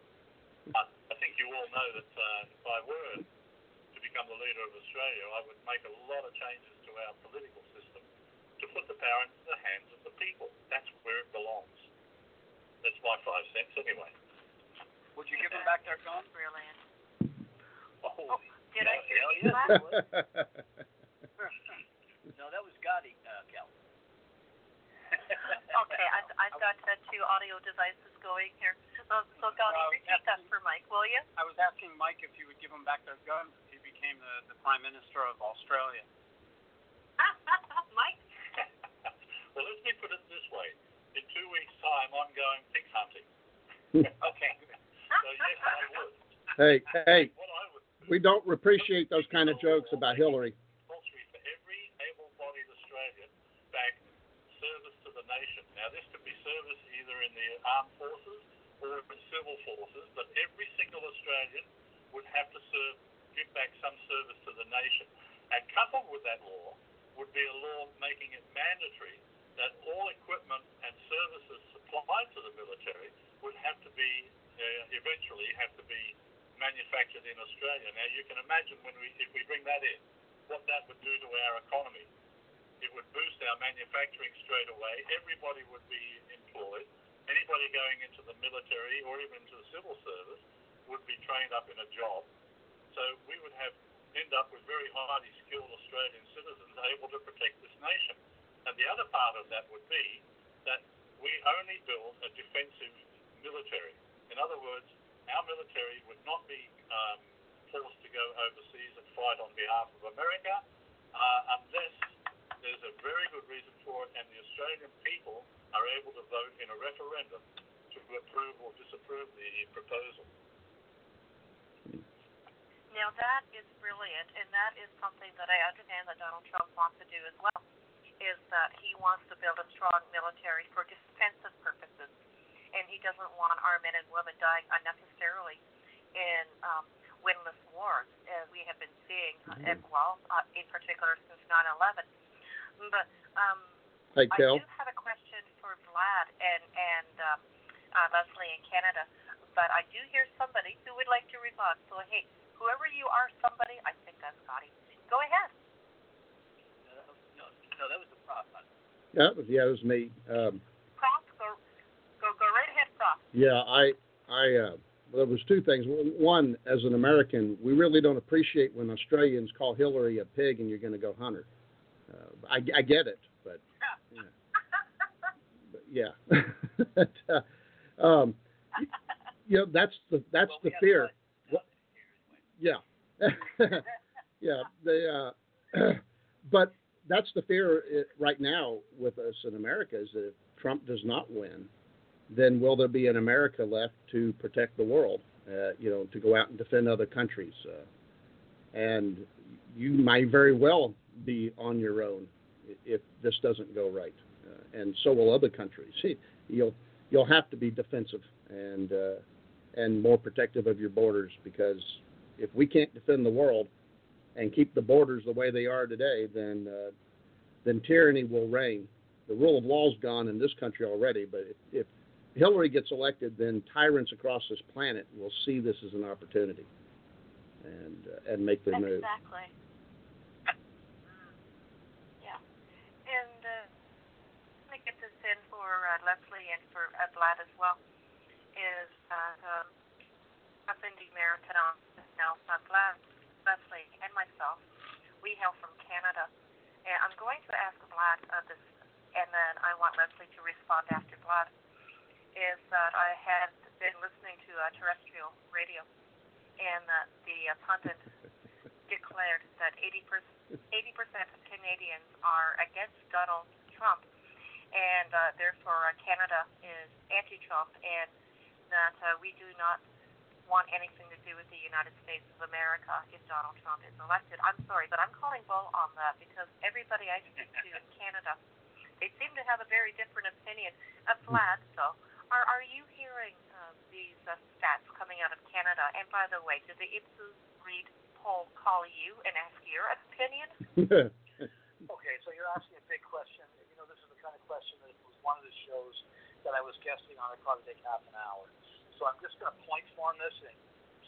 But I think you all know that uh, if I were to become the leader of Australia, I would make a lot of changes to our political system to put the power into the hands of the people. That's where it belongs. That's my five cents anyway. Would you give them back their gun? Brilliant. Oh, Did I hear hell you yeah. [LAUGHS] no, that was Gotti, uh, Cal. [LAUGHS] Okay, I've, I've got uh, two audio devices going here. So, so Gotti, Well, repeat that for Mike, will you? I was asking Mike if he would give them back their guns if he became the, the Prime Minister of Australia. [LAUGHS] Mike? well, let me put it this way. In two weeks' time, I'm going pig hunting. Okay. So, yes, I would. Hey, hey, we don't appreciate those kind of jokes about Hillary. Now, this could be service either in the armed forces or in civil forces, but every single Australian would have to serve, give back some service to the nation. And coupled with that law would be a law making it mandatory that all equipment and services supplied to the military would have to be, uh, eventually, have to be manufactured in Australia. Now, you can imagine when we, if we bring that in, what that would do to our economy. It would boost our manufacturing straight away. Everybody would be employed. Anybody going into the military or even into the civil service would be trained up in a job. So we would have end up with very highly skilled Australian citizens able to protect this nation. And the other part of that would be that we only build a defensive military. In other words, our military would not be um, forced to go overseas and fight on behalf of America uh, unless there's a very good reason for it and the Australian people are able to vote in a referendum to approve or disapprove the proposal. Now that is brilliant, and that is something that I understand that Donald Trump wants to do as well. Is that he wants to build a strong military for defensive purposes, and he doesn't want our men and women dying unnecessarily in um, windless wars, as we have been seeing, uh, Mhm. well, uh, in particular since 9/11. But um, Hey, I do have a question for Vlad and and um, uh, Leslie in Canada, but I do hear somebody who would like to respond. So hey, whoever you are, somebody, I think that's Scotty. Go ahead. No, that was, no, no, that was the Prof. huh? Yeah, it was, yeah, it was me. Um, Prof, go go go right ahead, Prof. yeah, I, I, uh, there was two things. One, as an American, we really don't appreciate when Australians call Hillary a pig and you're going to go hunt her. Uh, I, I get it, but yeah, but, yeah. [LAUGHS] uh, um, you know, that's the that's Well, the fear. Yeah, [LAUGHS] yeah. The uh, [CLEARS THROAT] but that's the fear uh, right now with us in America is that if Trump does not win, then will there be an America left to protect the world? Uh, you know, to go out and defend other countries, uh, and you might very well be on your own if this doesn't go right, uh, and so will other countries. [LAUGHS] You'll you'll have to be defensive and uh, and more protective of your borders because if we can't defend the world and keep the borders the way they are today, then uh, then tyranny will reign. The rule of law's gone in this country already, but if, if Hillary gets elected, then tyrants across this planet will see this as an opportunity and uh, and make their move. Exactly. Yeah. And uh, let me get this in for uh, Leslie and for uh, Vlad as well. Is that um, up in the American now, uh, Vlad, Leslie, and myself, we hail from Canada. And I'm going to ask Vlad uh, this, and then I want Leslie to respond after Vlad. Is that I had been listening to uh, terrestrial radio, and that the uh, pundit declared that 80 percent of Canadians are against Donald Trump, and uh, therefore uh, Canada is anti-Trump, and that uh, we do not want anything to do with the United States of America if Donald Trump is elected. I'm sorry, but I'm calling bull on that because everybody I speak to in Canada, they seem to have a very different opinion. Uh, Vlad, so are are you hearing uh, these uh, stats coming out of Canada? And by the way, did the Ipsos Reid poll call you and ask your opinion? [LAUGHS] Okay, so you're asking a big question. You know, this is the kind of question that was one of the shows that I was guesting on, it'd probably take half an hour. So I'm just going to point form this, and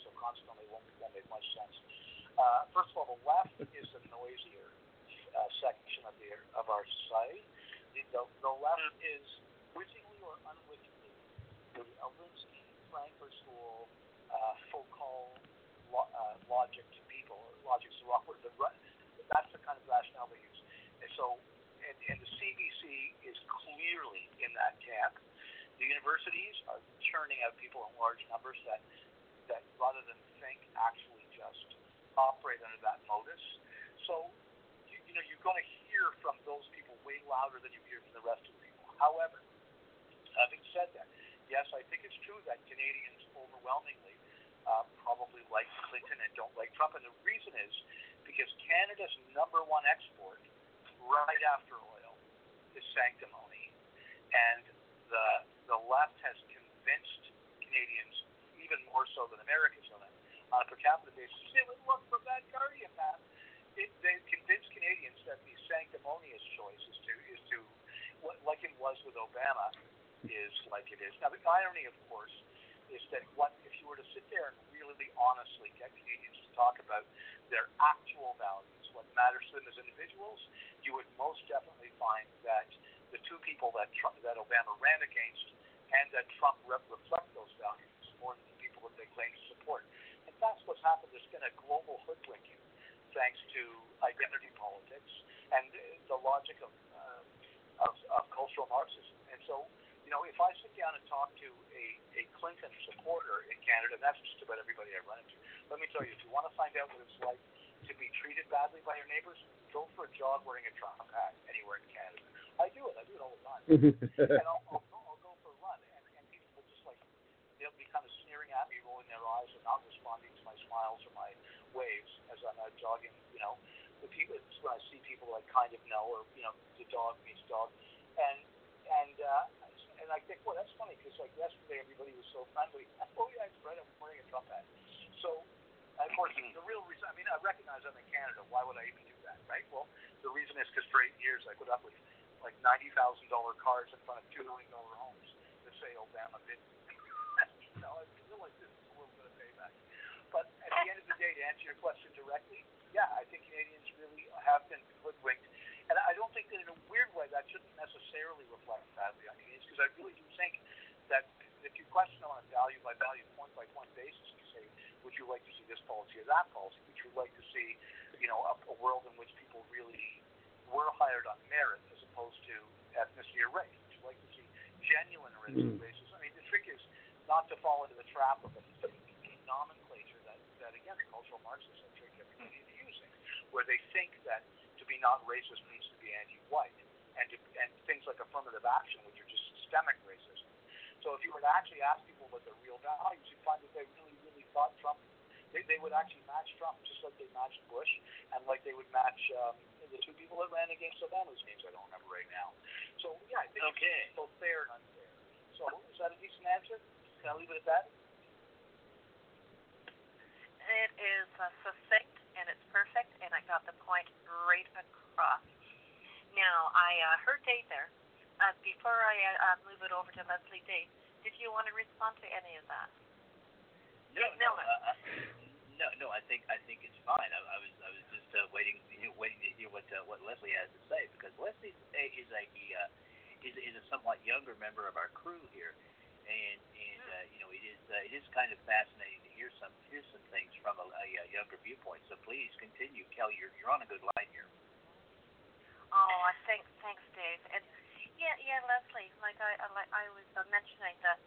so consequently won't, won't make much sense. Uh, first of all, the left is the noisier uh, section of the of our society. The, the, the left is wittingly or unwittingly the Alinsky, Frankfurt School, uh, Foucault lo- uh, logic to people. The wrong word. The, that's the kind of rationale they use. And so, and, and the CBC is clearly in that camp. The universities are churning out people in large numbers that, that rather than think, actually just operate under that modus. So, you, you know, you're going to hear from those people way louder than you hear from the rest of the people. However, having said that, yes, I think it's true that Canadians overwhelmingly uh, probably like Clinton and don't like Trump. And the reason is because Canada's number one export right after oil is sanctimony. And the, the left has convinced Canadians, even more so than Americans on a, on a per capita basis, they would look for that Guardian map. It, they've convinced Canadians that the sanctimonious choice is to, is to, like it was with Obama, is like it is. Now, the irony, of course, is that what if you were to sit there and really honestly get Canadians to talk about their actual values, what matters to them as individuals, you would most definitely find that the two people that Trump, that Obama ran against and that Trump re- reflect those values more than the people that they claim to support. And that's what's happened. There's been a global hoodwinking thanks to identity politics and the logic of, uh, of, of cultural Marxism. And so, you know, if I sit down and talk to a, a Clinton supporter in Canada, and that's just about everybody I run into, let me tell you, if you want to find out what it's like to be treated badly by your neighbors, go for a jog wearing a Trump hat anywhere in Canada. I do it. I do it all the time. [LAUGHS] and I'll, I'll, go, I'll go for a run, and, and people will just like, they'll be kind of sneering at me, rolling their eyes, and not responding to my smiles or my waves as I'm out jogging, you know. The people, when I see people I kind of know, or, you know, the dog meets dog. And, and, uh, and I think, well, that's funny because like yesterday everybody was so friendly. [LAUGHS] Oh yeah, it's right. I'm wearing a Trump hat. So, of course, mm-hmm. the real reason. I mean, I recognize I'm in Canada. Why would I even do that, right? Well, the reason is because for eight years I put up with like ninety thousand dollar cars in front of two million dollar homes that say Obama did. [LAUGHS] you know, I feel like this is a little bit of payback. But at the end of the day, to answer your question directly, yeah, I think Canadians really have been hoodwinked. And I don't think that in a weird way that shouldn't necessarily reflect badly on Canadians because I really do think that if you question them on a value by value, point by point basis, you say, would you like to see this policy or that policy? Would you like to see, you know, a, a world in which people really were hired on merit as opposed to ethnicity or race? Would you like to see genuine race Mm. basis? I mean, the trick is not to fall into the trap of a nomenclature that, that again, cultural Marxists have tricked everybody into using, where they think that to be not racist means to be anti-white, and to, and things like affirmative action, which are just systemic racism. So if you were to actually ask people what their real values, you'd find that they really, really thought Trump, they, they would actually match Trump just like they matched Bush, and like they would match um, the two people that ran against Obama, whose names I don't remember right now. So yeah, I think Okay. it's both fair and unfair. So is that a decent answer? Can I leave it at that? It is uh, succinct and it's perfect, and I got the point right across. Now, I uh, heard Dave there. Uh, before I uh, uh, move it over to Leslie Dave, did you want to respond to any of that? No, No, no, uh, uh, no, no. I think I think it's fine. I, I was I was just uh, waiting you know, waiting to hear what uh, what Leslie has to say because Leslie is a uh, is is a somewhat younger member of our crew here, and and uh, you know it is uh, it is kind of fascinating hear some hear some things from a, a, uh younger viewpoint. So please continue, Kelly. You're you're on a good line here. Oh, I thanks, thanks, Dave. And yeah, yeah, Leslie. Like I, I- like I was uh, mentioning that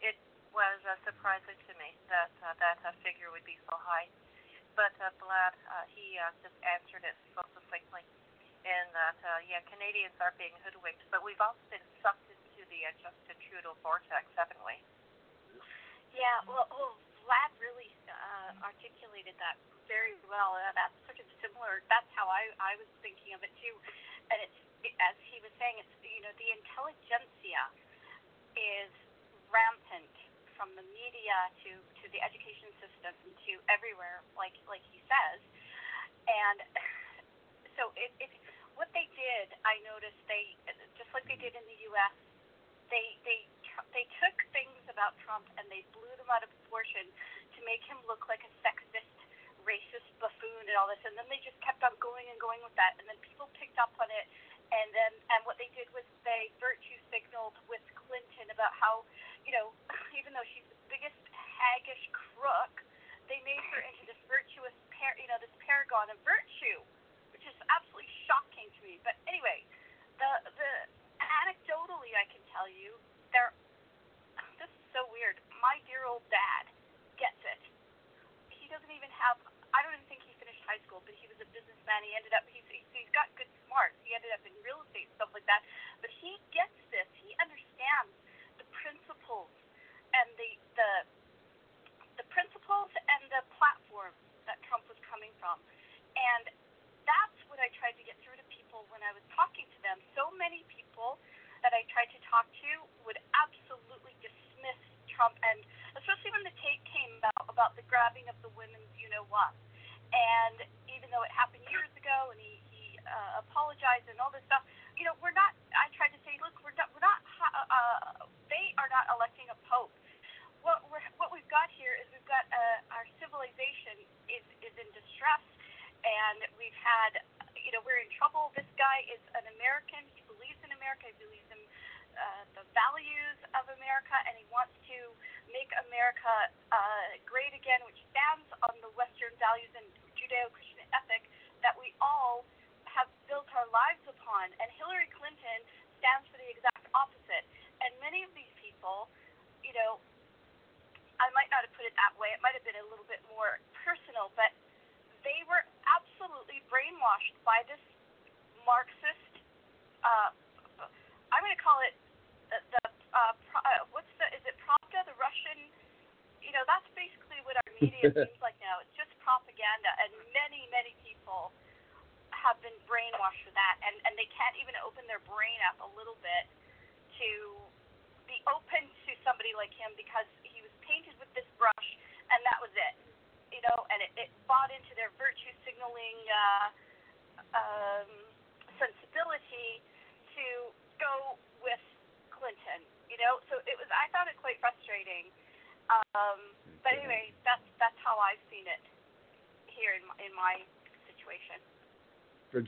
it was uh, surprising to me that uh, that uh, figure would be so high. But uh, Vlad, uh, he uh, just answered it so succinctly. In that, uh, yeah, Canadians are being hoodwinked, but we've also been sucked into the uh, Justin Trudeau vortex, haven't we? Yeah, well, well Vlad really uh, articulated that very well. Uh, that's sort of similar. That's how I, I was thinking of it too. And it's as he was saying, it's you know the intelligentsia is rampant from the media to to the education system to everywhere, like like he says. And [SIGHS] so it, it what they did, I noticed they just like they did in the U.S. They they they took things about Trump and they blew them out of proportion to make him look like a sexist, racist buffoon and all this, and then they just kept on going and going with that, and then people picked up on it, and then and what they did was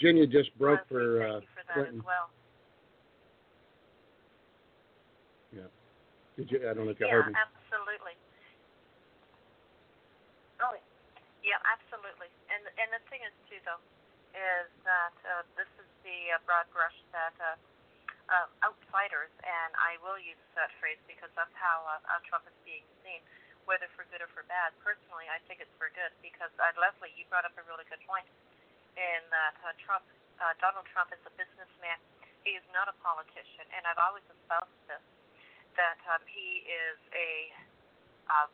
Virginia just broke for, uh, for Clinton. well. Yeah. Did you? I don't know if you Yeah, heard me. absolutely. Oh, yeah, absolutely. And and the thing is too, though, is that uh, this is the uh, broad brush that uh, uh, outsiders, and I will use that phrase because that's how uh, uh, Trump is being seen, whether for good or for bad. Personally, I think it's for good because uh, Leslie, you brought up a really good point in that uh, Trump, uh, Donald Trump, is a businessman. He is not a politician, and I've always espoused this that um, he is a uh,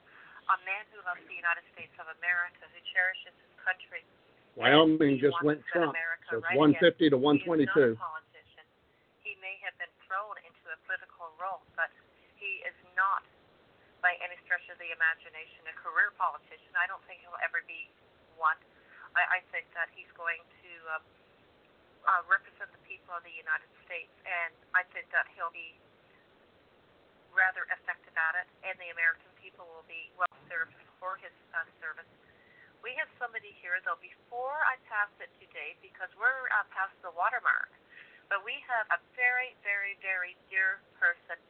a man who loves the United States of America, who cherishes his country. Wyoming just went Trump, so right 150 to again. He is not a politician. He may have been thrown into a political role, but he is not, by any stretch of the imagination, a career politician. I don't think he'll ever. I, I think that he's going to uh, uh, represent the people of the United States, and I think that he'll be rather effective at it, and the American people will be well served for his uh, service. We have somebody here, though, before I pass it to Dave, because we're uh, past the watermark, but we have a very, very, very dear person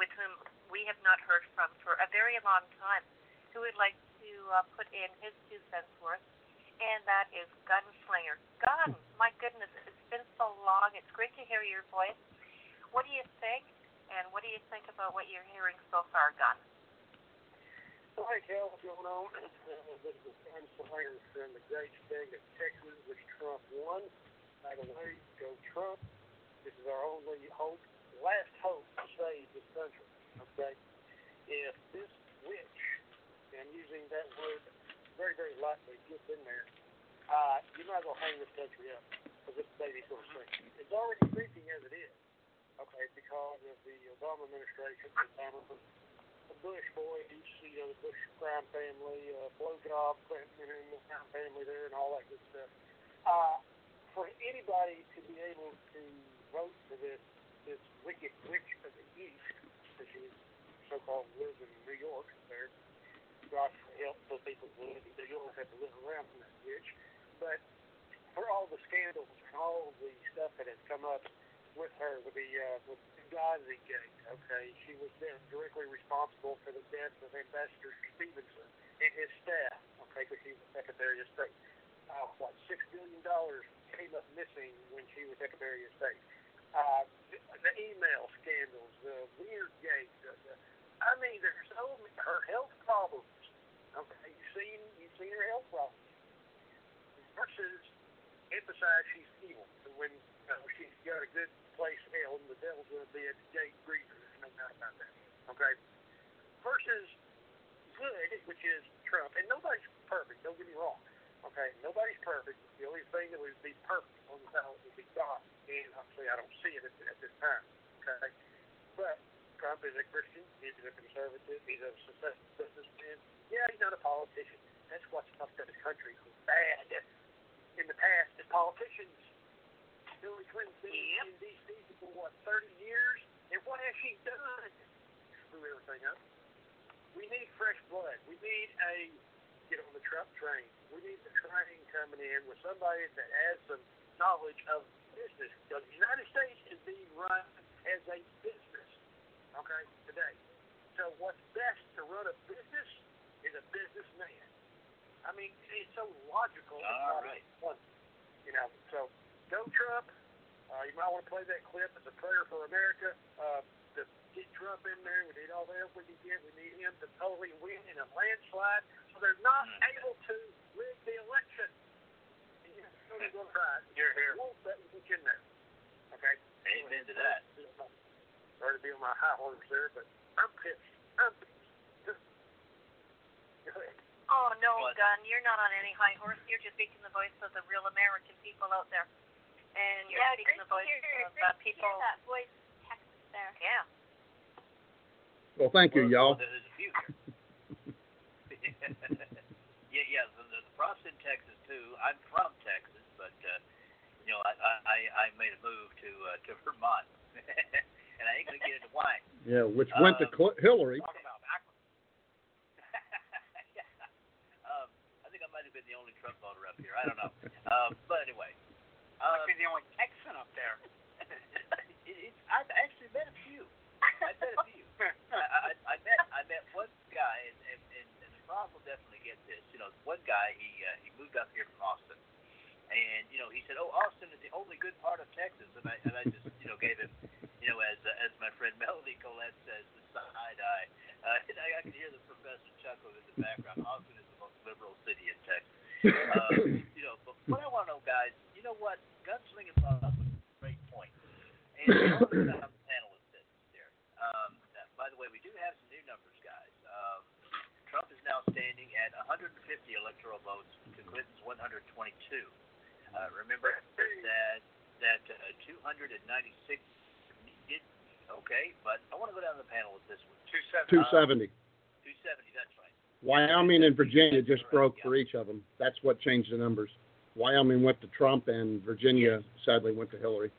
with whom we have not heard from for a very long time who would like to uh, put in his two cents worth, and that is Gunslinger. Gun, my goodness, it's been so long. It's great to hear your voice. What do you think? And what do you think about what you're hearing so far, Gun? Hey, Cal, what's going on? [CLEARS THROAT] This is Gun Slinger from the great state of Texas, which Trump won. By the way, go Trump. This is our only hope, last hope to save this country. Okay? If this witch, and using that word very, very lightly, gets in there, uh, you're not going to hang this country up because this baby's going to sink. It's already sinking as it is. Okay, because of the Obama administration, the the Bush boys, you know, the Bush crime family, uh, blowjob, Clinton and the crime family there, and all that good stuff. Uh, for anybody to be able to vote for this this wicked witch of the East, as she so-called lives in New York, there, God help those people live in New York have to live around from that witch. But for all the scandals and all the stuff that has come up with her, with the uh, with Benghazi gate. Okay, she was then directly responsible for the death of Ambassador Stevenson and his staff. Okay, because she was Secretary of State. Uh, what six billion dollars came up missing when she was Secretary of State. Uh, the, the email scandals, the weird gate. The, the, I mean, there's so her health problems. Okay, you've seen you've seen her health problems. Versus emphasize she's evil. And when uh, you know, she's got a good place held, the devil's going to be at the gate greeter. There's no doubt about that. Okay? Versus good, which is Trump. And nobody's perfect, don't get me wrong. Okay? Nobody's perfect. The only thing that would be perfect on the ballot would be God. And obviously, I don't see it at, at this time. Okay? But Trump is a Christian. He's a conservative. He's a successful businessman. Yeah, he's not a politician. That's what's fucked up this country. Bad in the past as politicians. Hillary Clinton's been in D.C. for what, 30 years? And what has she done? Screw everything up. We need fresh blood. We need a get on the Trump train. We need the train coming in with somebody that has some knowledge of business. Because the United States is being run as a business, okay, today. So what's best to run a business is a businessman. I mean, it's so logical. All It's right. You know, so go Trump. Uh, you might want to play that clip as a prayer for America. Uh, to get Trump in there, we need all the help we can get. We need him to totally win in a landslide, so they're not able to rig the election. And [LAUGHS] you're still going to try. it. Here. Won't let me in there. Okay. Amen to that. Sorry to be on my high horse there, but I'm pissed. I'm pissed. [LAUGHS] Go ahead. Oh no, What? Gun, you're not on any high horse. You're just speaking the voice of the real American people out there, and you're Yeah, speaking the to voice hear, of great uh, to hear that voice Texas there. Yeah. Well, thank you, Well, y'all. There's a few [LAUGHS] yeah, yeah. The, the, the props in Texas too. I'm from Texas, but uh, you know, I, I I I made a move to uh, to Vermont, [LAUGHS] and I ain't gonna get into why. Yeah, which went to Um, Cl- Hillary. Talk about backwards. [LAUGHS] um, I think I might have been the only Trump voter up here. I don't know. Um, but anyway, um, Might be the only Texan up there. [LAUGHS] it, it, I've actually met a few. I met a few. [LAUGHS] I, I, I met I met one guy, and, and, and, and Rob will definitely get this. You know, one guy he uh, he moved up here from Austin, and you know he said, "Oh, Austin is the only good part of Texas," 270. 270, that's right. Wyoming and Virginia just broke yeah. for each of them. That's what changed the numbers. Wyoming went to Trump, and Virginia sadly went to Hillary.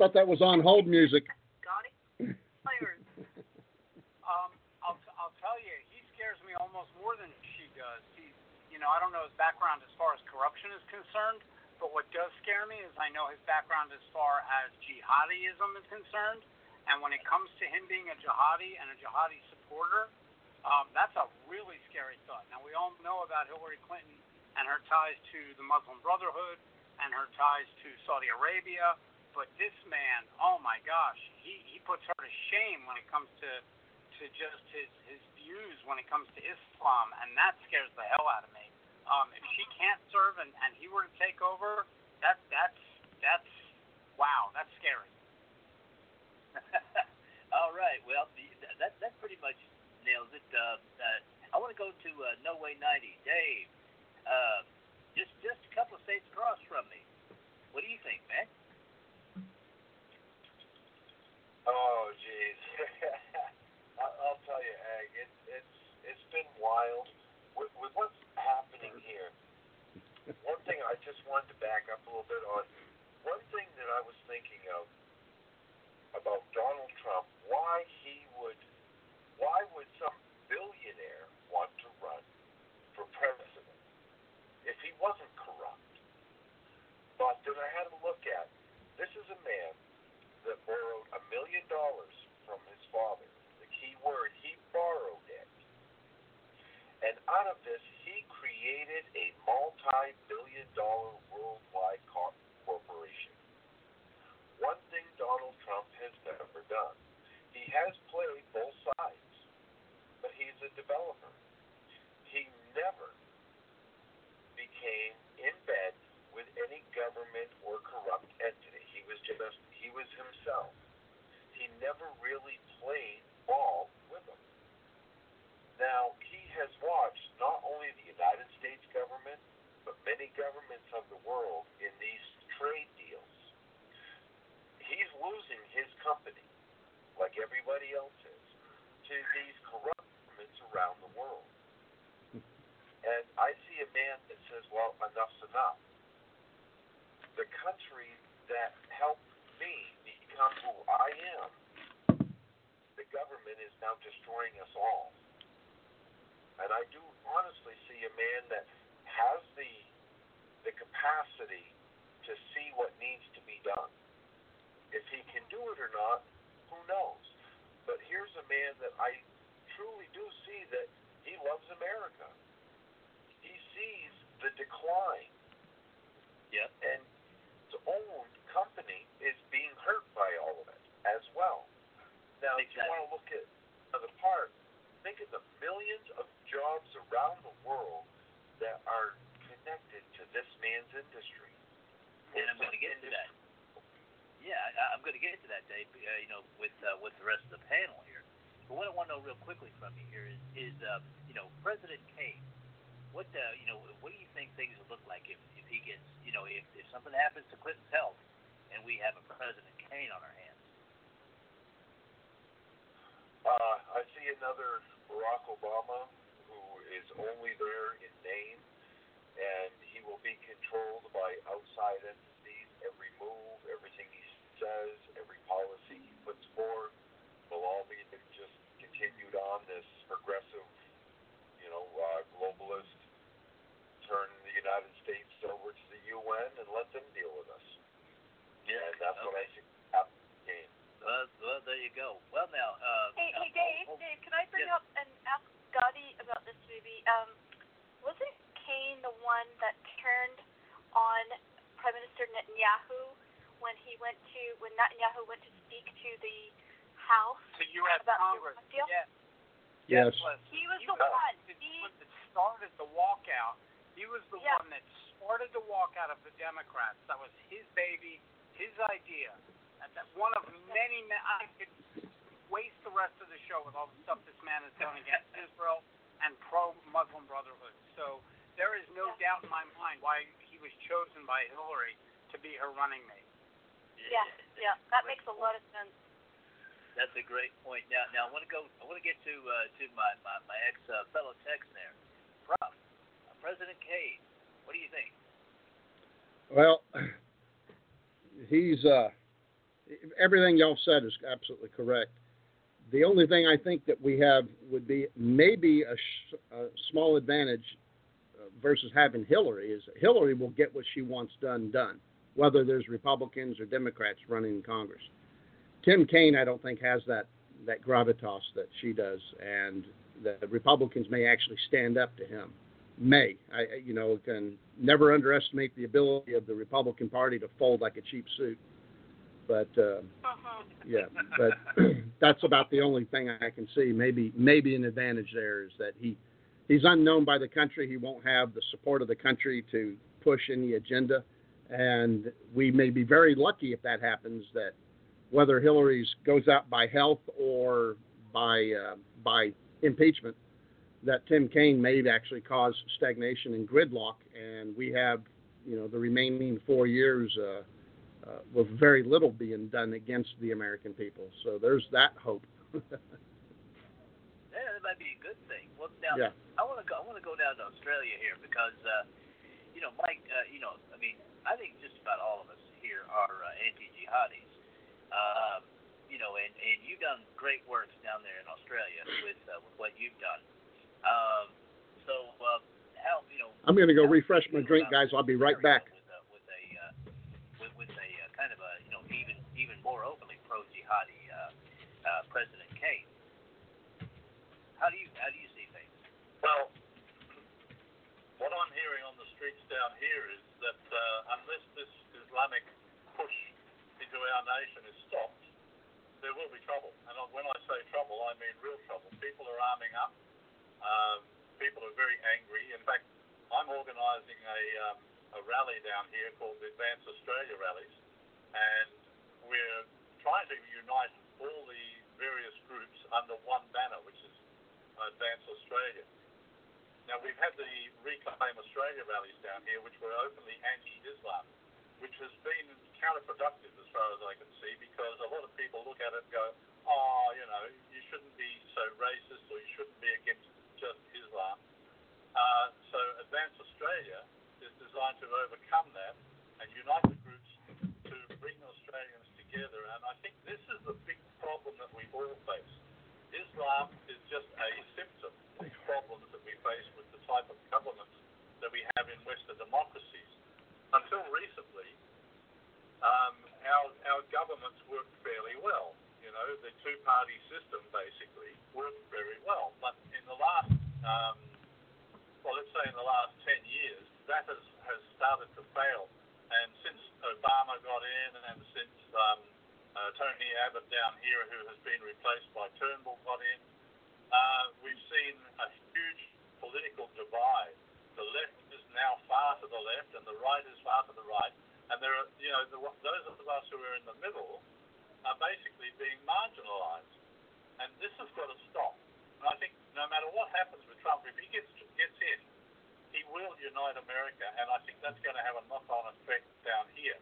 thought that was on hold music. Scotty? [LAUGHS] um, I'll, I'll tell you, he scares me almost more than she does. He's, you know, I don't know his background as far as corruption is concerned, but what does scare me is I know his background as far as jihadism is concerned. And when it comes to him being a jihadi and a jihadi supporter, um, that's a really scary thought. Now, we all know about Hillary Clinton and her ties to the Muslim Brotherhood and her ties to Saudi Arabia but this man, oh my gosh, he, he puts her to shame when it comes to to just his his views when it comes to Islam, and that scares the hell out of me. Um, if she can't serve and, and he were to take over, that that's that's wow, that's scary. [LAUGHS] All right, well that that pretty much nails it. Uh, uh, I want to go to uh, No Way 90, Dave. Uh, just just a couple of states across from me. What do you think, man? Oh, jeez. [LAUGHS] I'll tell you, Egg, it, it's it's been wild with, with what's happening here. One thing I just wanted to back up a little bit on. One thing that I was thinking of about Donald Trump, why he would, why would some billionaire want to run for president if he wasn't corrupt? But then I had a look at this is a man that borrowed this, he created a multi billion dollar everything y'all said is absolutely correct. The only thing I think that we have would be maybe a, sh- a small advantage uh, versus having Hillary is Hillary will get what she wants done done, whether there's Republicans or Democrats running Congress. Tim Kaine, I don't think has that that gravitas that she does, and the Republicans may actually stand up to him. May I, you know, can never underestimate the ability of the Republican Party to fold like a cheap suit. But uh, Mhm. yeah, but [CLEARS THROAT] that's about the only thing I can see. Maybe maybe an advantage there is that he he's unknown by the country. He won't have the support of the country to push any agenda, and we may be very lucky if that happens. That whether Hillary's goes out by health or by uh, by impeachment, that Tim Kaine may actually cause stagnation and gridlock, and we have you know the remaining four years. Uh, with very little being done against the American people. So there's that hope. Yeah, [LAUGHS] that might be a good thing. Well, now Yeah. I want to go. I want to go down to Australia here because, uh, you know, Mike. Uh, you know, I mean, I think just about all of us here are uh, anti-jihadis. Um, you know, and and you've done great work down there in Australia with uh, with what you've done. Um, so, uh, how you know? I'm going to go how do you refresh my drink, guys. I'll be right back. With a with a uh, with, with a uh, kind of a you know even even more openly pro-jihadi uh, uh, President Kaine. How do you how do you see things? Well, what I'm hearing on the streets down here is that uh, unless this Islamic push into our nation is stopped, there will be trouble. And when I say trouble, I mean real trouble. People are arming up. Um, people are very angry. In fact, I'm organising a, um, a rally down here called the Advance Australia Rallies, and we're trying to unite all the various groups under one banner, which is Advance Australia. Now, we've had the Reclaim Australia rallies down here, which were openly anti-Islam, which has been counterproductive as far as I can see, because a lot of people look at it and go, oh, you know, you shouldn't be so racist or you shouldn't be against just Islam. Uh, so Advance Australia is designed to overcome that and unite the groups to bring Australians together. And I think this is the big problem that we all face. Islam is just a symptom of the problems that we face with the type of governments that we have in Western democracies. Until recently, um, our, our governments worked fairly well. You know, the two-party system basically worked very well. But in the last, um, well, let's say in the last 10 years, that has, has started to fail. And since Obama got in and since um, uh, Tony Abbott down here, who has been replaced by Turnbull, got in, uh, we've seen a huge political divide. The left is now far to the left, and the right is far to the right. And there are, you know, the, those of us who are in the middle are basically being marginalised. And this has got to stop. And I think no matter what happens with Trump, if he gets gets in, he will unite America, and I think that's going to have a knock-on effect down here.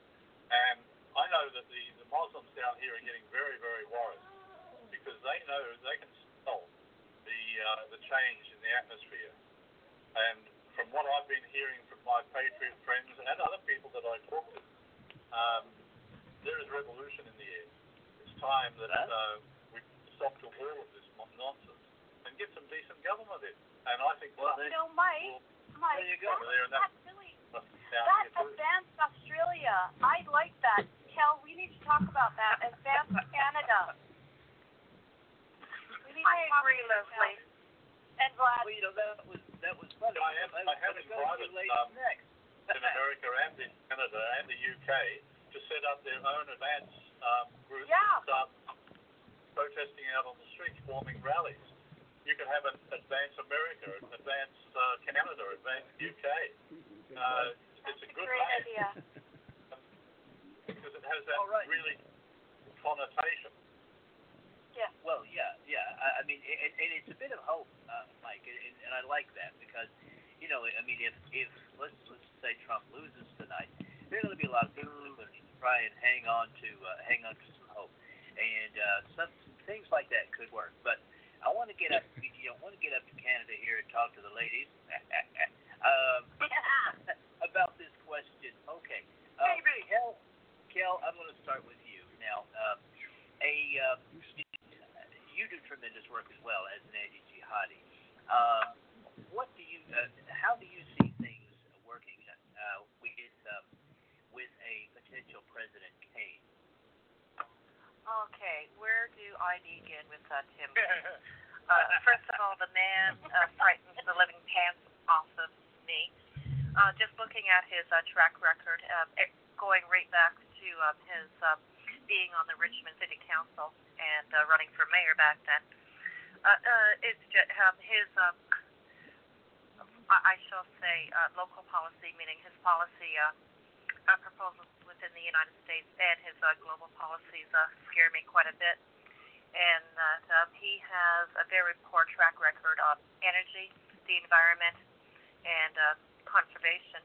And I know that the, the Muslims down here are getting very, very worried because they know they can smell the uh, the change in the atmosphere. And from what I've been hearing from my patriot friends and other people that I talk to, um, there is revolution in the air. It's time that uh, we stop to all of this nonsense and get some decent government in. And I think well, You know, Mike, Mike, there you go. There, and that's that's really down that advanced Australia. I like that. Kel, we need to talk about that. Advanced Canada. We need I to agree. Leslie. And Vlad, Well, you know that was that was funny. I have- I have was in gonna go to private, ladies um, next. in America and in Canada and the UK to set up their own advance um, groups Yeah. and start protesting out on the streets, forming rallies. You can have an Advance America, Advance uh, Canada, Advance UK. [LAUGHS] Uh, it's a a good great name idea. [LAUGHS] because it has that All right. really connotation. Yeah. Well, yeah, yeah. I, I mean, and, and it's a bit of hope, uh, Mike, and, and I like that because, you know, I mean, if if let's let's say Trump loses tonight, there are going to be a lot of people who are going to try and hang on to uh, hang on to some hope, and uh, some, some things like that could work. But I want to get up, you know, want to get up to Canada here and talk to the ladies [LAUGHS] um, [LAUGHS] [LAUGHS] about this question. Okay, uh, Kel, Kel, I'm going to start with you now. Uh, a uh, you do tremendous work as well as an anti-jihadi. Um, what do you, uh, how do you see things working uh, with um, with a potential President Kaine? Okay, where do I begin with that, Tim? [LAUGHS] Uh, first of all, the man uh, frightens the living pants off of me. Uh, just looking at his uh, track record, um, it, going right back to um, his um, being on the Richmond City Council and uh, running for mayor back then. Uh, uh, it's just, um, his, um, I, shall say, uh, local policy, meaning his policy uh, uh, proposals within the United States and his uh, global policies uh, scare me quite a bit. And that um, he has a very poor track record on energy, the environment, and uh, conservation.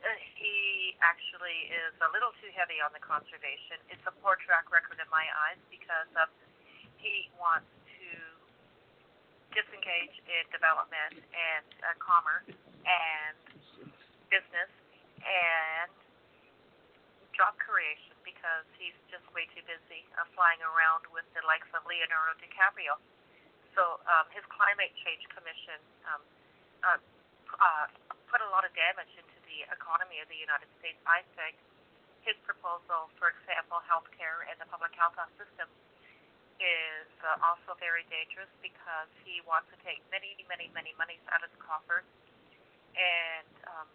Uh, he actually is a little too heavy on the conservation. It's a poor track record in my eyes because um, he wants to disengage in development and uh, commerce and business and job creation because he's just way too busy uh, flying around with the likes of Leonardo DiCaprio. So um, his climate change commission um, uh, uh, put a lot of damage into the economy of the United States. I think his proposal, for example, healthcare and the public health system, is uh, also very dangerous because he wants to take many, many, many monies out of the coffers and um,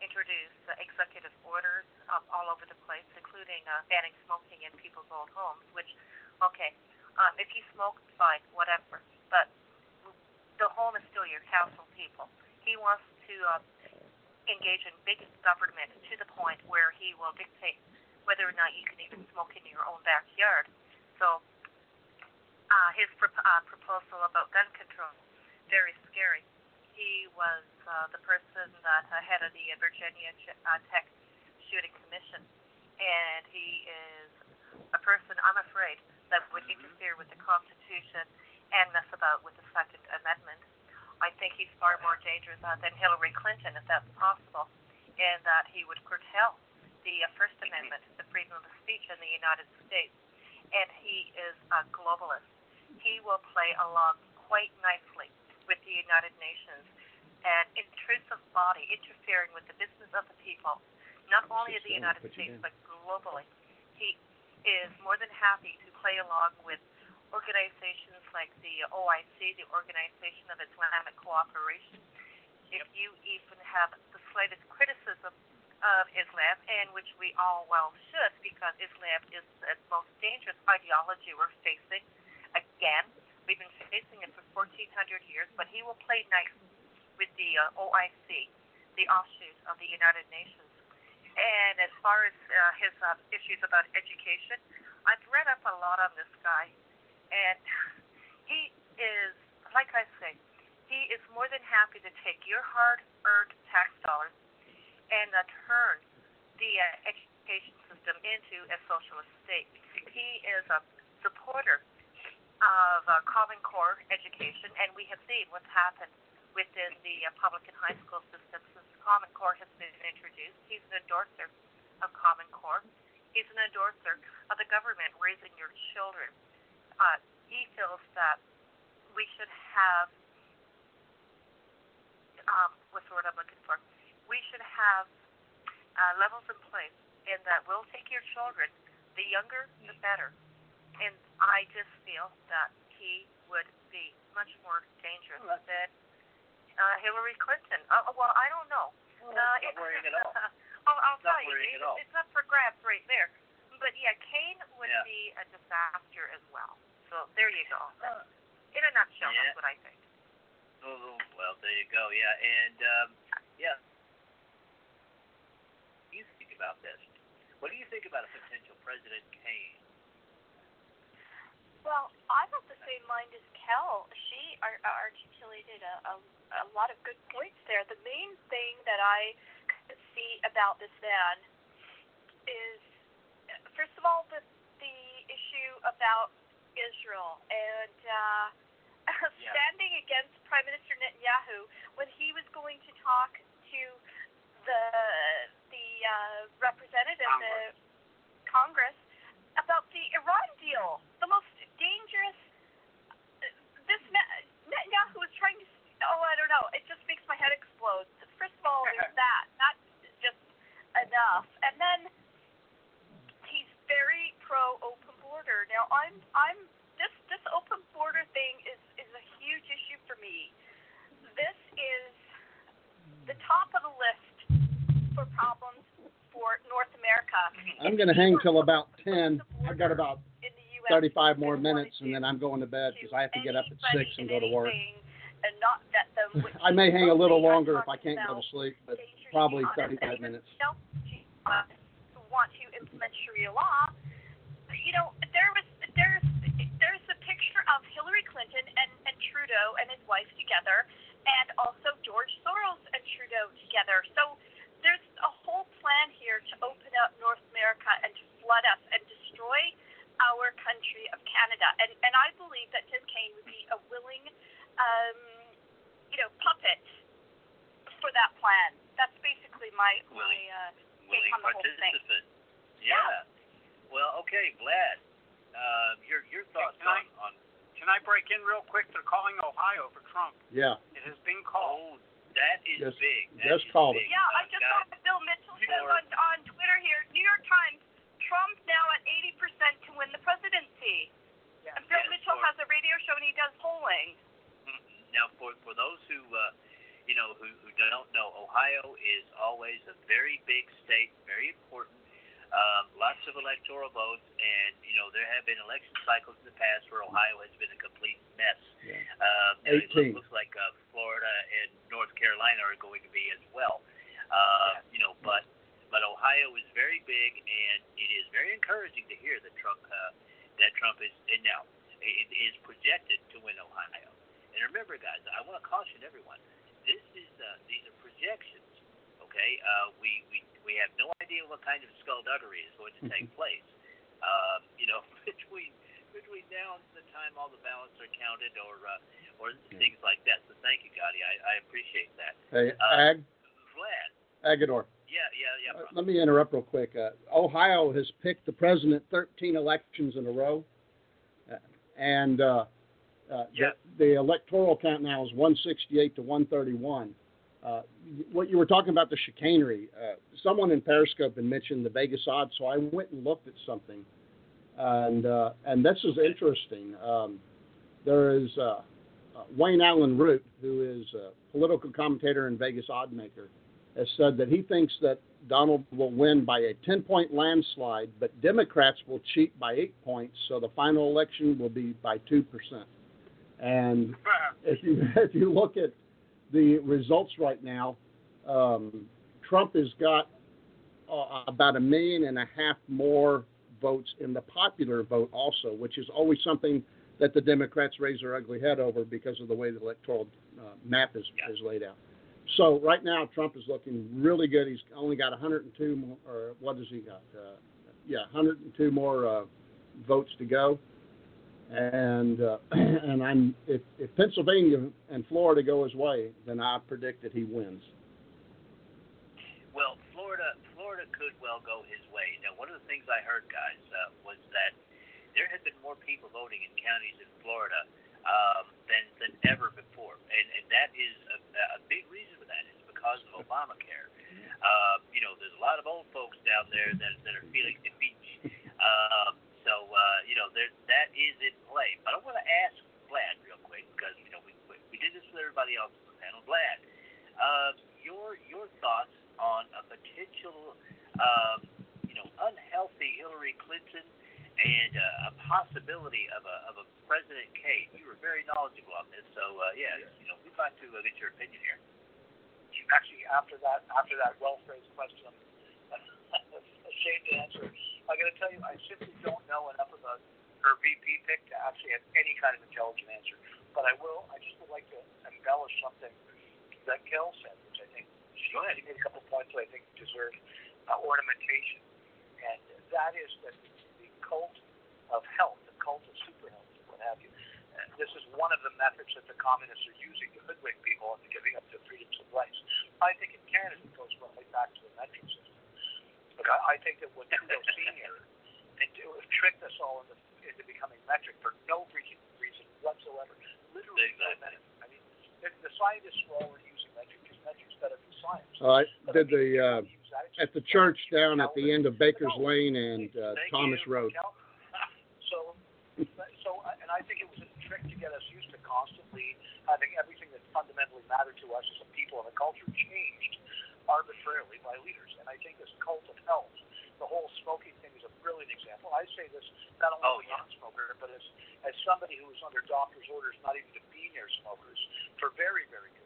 introduce uh, executive orders um, all over the place, including uh, banning smoking in people's own homes. Which, okay, um, if you smoke, fine, whatever, but the home is still your castle, people. He wants to uh, engage in big government to the point where he will dictate whether or not you can even smoke in your own backyard. So uh, his pro- uh, proposal about gun control, very scary. He was uh, the person that uh, head of the Virginia Ch- uh, Tech Shooting Commission, and he is a person I'm afraid that would interfere with the Constitution and mess about with the Second Amendment. I think he's far more dangerous uh, than Hillary Clinton, if that's possible, in that he would curtail the uh, First Amendment, the freedom of speech in the United States, and he is a globalist. He will play along quite nicely with the United Nations and intrusive body interfering with the business of the people, not only of the United States but globally. He is more than happy to play along with organizations like the OIC, the Organization of Islamic Cooperation. If you even have the slightest criticism of Islam, and which we all well should, because Islam is the most dangerous ideology we're facing. Again, we've been facing it for 1,400 years, but he will play nice with the uh, OIC, the offshoot of the United Nations. And as far as uh, his uh, issues about education, I've read up a lot on this guy, and he is, like I say, he is more than happy to take your hard-earned tax dollars and uh, turn the uh, education system into a socialist state. He is a supporter of uh, Common Core education, and we have seen what's happened within the uh, public and high school system since Common Core has been introduced. He's an endorser of Common Core. He's an endorser of the government raising your children. Uh, he feels that we should have, um, what's the word I'm looking for? We should have uh, levels in place in that we'll take your children, the younger, the better. And I just feel that he would be much more dangerous than uh, Hillary Clinton. Uh, well, I don't know. Well, uh, not worrying at all. [LAUGHS] I'll, I'll Not tell you, it, at all. it's up for grabs right there. But yeah, Kaine would Yeah. be a disaster as well. So there you go. In a nutshell, Yeah. that's what I think. Oh, well, there you go. Yeah, and um, yeah. What do you think about this? What do you think about a potential President Kaine? Well, I'm of the same mind as Kel. She ar- articulated a, a, a lot of good points there. The main thing that I could see about this man is, first of all, the the issue about Israel and uh, [LAUGHS] Yeah. standing against Prime Minister Netanyahu when he was going to talk to the the uh, representative, the Congress, about the Iran deal, the most dangerous. This Netanyahu was trying to. Oh, I don't know. It just makes my head explode. First of all, [LAUGHS] there's that. That's just enough. And then he's very pro open border. Now I'm I'm this this open border thing is is a huge issue for me. This is the top of the list for problems for North America. I'm going to hang till about ten. I've got about thirty-five more minutes, and then I'm going to bed because I have to get up at six and go to work. [LAUGHS] I may hang a little longer if I can't go to sleep, but probably 35 minutes. Want to implement Sharia law, you know, Clinton and, and Trudeau and his wife together, and also George Soros and Trudeau together. So there's a whole plan here to open up North America and to flood us and destroy our country of Canada. And and I believe that Tim Kaine would be a willing, um, you know, puppet for that plan. That's basically my my Willing. uh, willing take on the whole thing. participant. Yeah. Well, okay, Vlad. Uh, your your thoughts on, on Can I break in real quick? They're calling Ohio for Trump. Yeah. It has been called. oh that is Just- big. That just is called big. it. Yeah, I just guys, saw Bill Mitchell says on, on Twitter here, New York Times, Trump now at 80% to win the presidency. Yeah. And Bill Yes, Mitchell for- has a radio show and he does polling. Mhm. Now, for for those who uh, you know who, who don't know, Ohio is always a very big state, very important. Um, lots of electoral votes, and you know there have been election cycles in the past where Ohio has been a complete mess. Yeah. Uh, 18. looks like uh, Florida and North Carolina are going to be as well. Uh, you know, but but Ohio is very big, and it is very encouraging to hear that Trump uh, that Trump is and now it is projected to win Ohio. And remember, guys, I want to caution everyone. This is uh, these are projections. Okay, uh, we, we we have no idea what kind of skullduggery is going to take place. Um, you know, between between now and the time all the ballots are counted, or uh, or things like that. So thank you, Gotti. I, I appreciate that. Hey, Uh, Ag, Vlad. Agador. Yeah, yeah, yeah. Uh, let me interrupt real quick. Uh, Ohio has picked the president 13 elections in a row, uh, and uh, uh, Yeah. the, the electoral count now is 168 to 131. Uh, what you were talking about the chicanery, uh, someone in Periscope had mentioned the Vegas odds, so I went and looked at something, and uh, and this is interesting. Um, there is uh, Wayne Allyn Root, who is a political commentator and Vegas oddmaker, has said that he thinks that Donald will win by a 10 point landslide, but Democrats will cheat by eight points, so the final election will be by 2%. And if you, [LAUGHS] if you look at the results right now, um, Trump has got uh, about a million and a half more votes in the popular vote, also, which is always something that the Democrats raise their ugly head over because of the way the electoral uh, map is, is laid out. So right now, Trump is looking really good. He's only got 102 more, or what does he got? Uh, yeah, 102 more uh, votes to go. And uh, [CLEARS THROAT] and I'm if, if Pennsylvania and Florida go his way, then I predict that he wins. Well, Florida, Florida could well go his way. Now, one of the things I heard, guys, uh, was that there had been more people voting in counties in Florida um, than than ever before, and and that is a, a big reason for that is because of Obamacare. Uh, you know, there's a lot of old folks down there that that are feeling the pinch. Um, so uh, you know, there that is in play. But I want to ask Vlad real quick because you know we we, we did this with everybody else on the panel. Vlad, uh, your your thoughts on a potential, um, you know, unhealthy Hillary Clinton and uh, a possibility of a of a President Kaine. You were very knowledgeable on this, so uh, yeah, you know, we'd like to uh, get your opinion here. actually after that after that well phrased question, [LAUGHS] I'm ashamed to answer. I got to tell you, I simply don't know enough about her VP pick to actually have any kind of intelligent answer. But I will. I just would like to embellish something that Kel said, which I think she, she made a couple points that I think deserve uh, ornamentation, and that is that cult of health, the cult of super health, what have you. And this is one of the methods that the communists are using to hoodwink people into giving up their freedoms of life. I think in Canada it goes right back to the metric system. Look, I, I think that what Trudeau Senior and do, tricked us all into, into becoming metric for no reason, reason whatsoever. Literally no metric. I mean, the, the scientists were already using metric because metric's better than science. I did the uh, at the church down at the end of Baker's Lane and uh, Thomas Road. So, so, and I think it was a trick to get us used to constantly having everything that fundamentally mattered to us as a people and a culture changed arbitrarily by leaders. And I think this cult of health the whole smoking thing is a brilliant example. I say this not only Oh, as a non-smoker, but as as somebody who is under doctor's orders not even to be near smokers for very, very good reasons.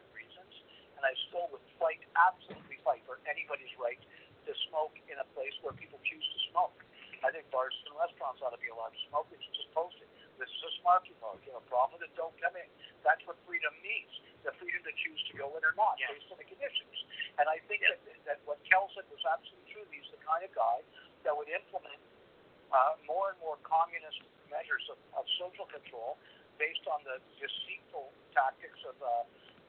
And I still would fight, absolutely fight for anybody's right to smoke in a place where people choose to smoke. I think bars and restaurants ought to be allowed to smoke. Should just post it. This is a smoking mode. You have a problem with it, don't come in. That's what freedom means. The freedom to choose to go in or not based on the conditions. And I think that, that what Kel said was absolutely true. He's the kind of guy that would implement uh, more and more communist measures of, of social control based on the deceitful tactics of uh,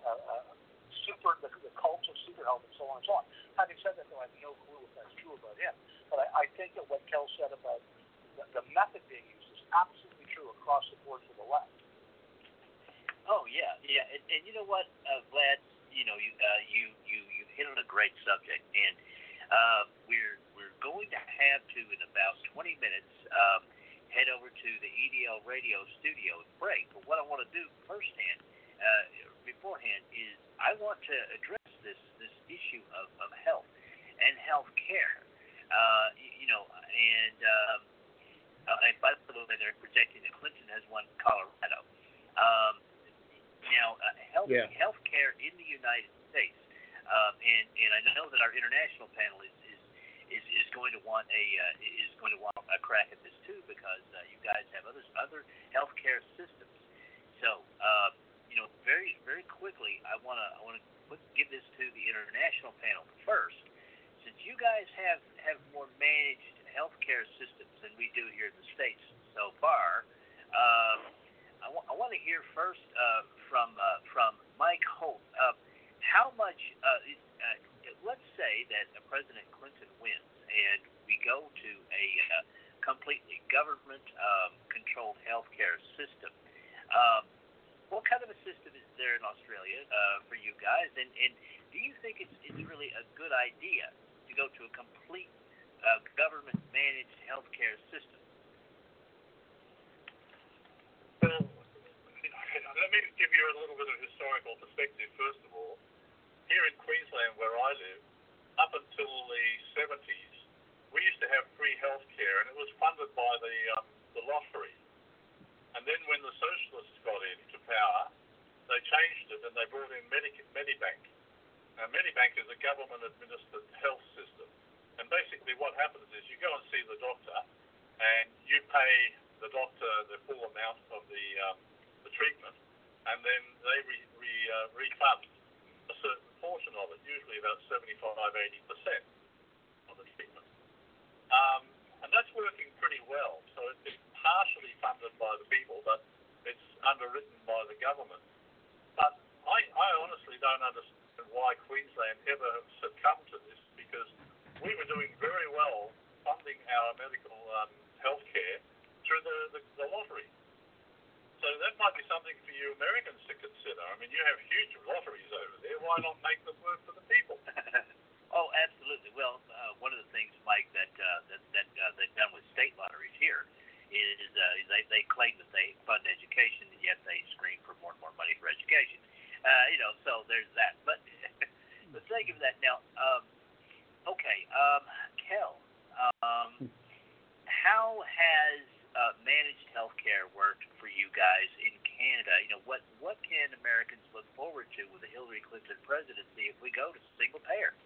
uh, uh, super the, the cult of super health and so on and so on. Having said that, though, I have no clue if that's true about him. But I, I think that what Kel said about the, the method being used is absolutely true across the board for the left. Oh yeah, yeah, and, and you know what, uh, Vlad, you know you uh, you you you hit on a great subject, and uh, we're we're going to have to in about 20 minutes um, head over to the EDL Radio studio and break. But what I want to do firsthand, uh, beforehand, is I want to address this this issue of, of health and health care. Uh, you, you know, and um, uh, and by the way, they're projecting that Clinton has won Colorado. Um, now, uh, health Yeah. healthcare in the United States, um, and and I know that our international panel is is is, going to want a uh, is going to want a crack at this too because uh, you guys have other other healthcare systems. So, uh, know, very very quickly, I want to I want to give this to the international panel first. Since you guys have have more managed healthcare systems than we do here in the states so far. Um, I want to hear first uh, from uh, from Mike Holt. Uh, how much? Uh, uh, let's say that President Clinton wins, and we go to a uh, completely government-controlled healthcare system. Um, what kind of a system is there in Australia uh, for you guys? And, and do you think it's it's really a good idea to go to a complete uh, government-managed healthcare system? Well, let me give you a little bit of historical perspective, first of all. Here in Queensland, where I live, up until the 70s, we used to have free health care, and it was funded by the, um, the lottery. And then when the socialists got into power, they changed it and they brought in Medic- Medibank. Now, Medibank is a government-administered health system. And basically what happens is you go and see the doctor, and you pay the doctor the full amount of the um, the treatment, and then they re, re, uh, refund a certain portion of it, usually about 75, 80 percent of the treatment. Um, and that's working pretty well. So it- it's partially funded by the people, but it's underwritten by the government. But I, I honestly don't understand why Queensland ever succumbed to this because we were doing very well funding our medical um, health care through the, the, the lottery. So that might be something for you Americans to consider. I mean, you have huge lotteries over there. Why not make them work for the people? oh, absolutely. Well, uh, one of the things, Mike, that uh, that that uh, they've done with state lotteries here is, uh, is they they claim that they fund education, and yet they scream for more and more money for education. Uh, you know, so there's that. But but think of that now. Um, okay, um, Kel, um, how has uh, managed healthcare worked for you guys in Canada? You know, what what can Americans look forward to with the Hillary Clinton presidency if we go to single payer?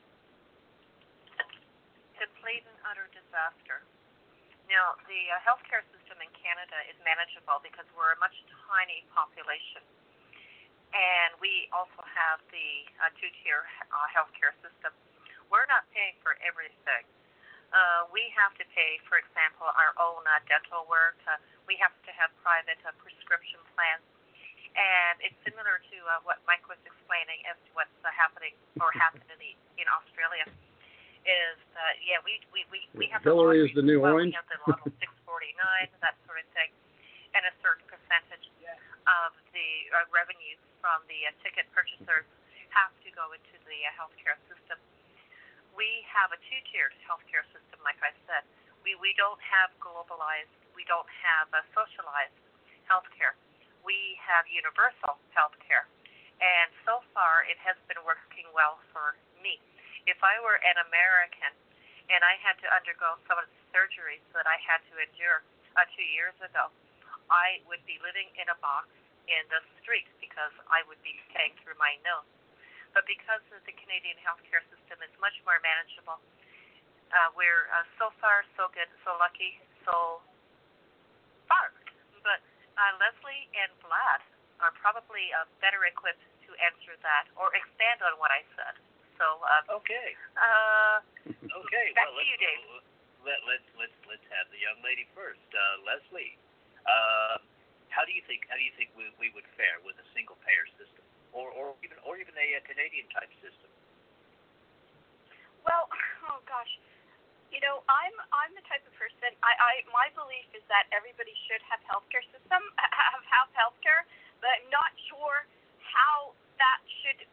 complete and utter disaster. Now, the uh, healthcare system in Canada is manageable because we're a much tiny population. And we also have the uh, two tier uh, healthcare system. We're not paying for everything. Uh, we have to pay, for example, our own uh, dental work. Uh, we have to have private uh, prescription plans. And it's similar to uh, what Mike was explaining as to what's uh, happening or happened in, the, in Australia is that yeah we we we, we have Hillary the is the new well, orange. We have the level 649 that sort of thing, and a certain percentage of the uh, revenue from the uh, ticket purchasers have to go into the uh, healthcare system. We have a two-tiered healthcare system, like I said. We we don't have globalized. We don't have a socialized healthcare. We have universal healthcare, and so far it has been working well for me if I were an American and I had to undergo some of the surgeries that I had to endure uh, two years ago, I would be living in a box in the street because I would be paying through my nose. But because the Canadian healthcare system is much more manageable, uh, we're uh, so far so good, so lucky, so far. But uh, Leslie and Vlad are probably uh, better equipped to answer that or expand on what I said. So um, Okay. uh, Okay. Back well, to you, let's, Dave. Let, let's let's let's have the young lady first, uh, Leslie. Uh, how do you think how do you think we, we would fare with a single payer system, or or even or even a, uh Canadian type system? Well, [LAUGHS] oh gosh, you know, I'm I'm the type of person. I, I my belief is that everybody should have healthcare system [LAUGHS] have have healthcare, but I'm not sure how that should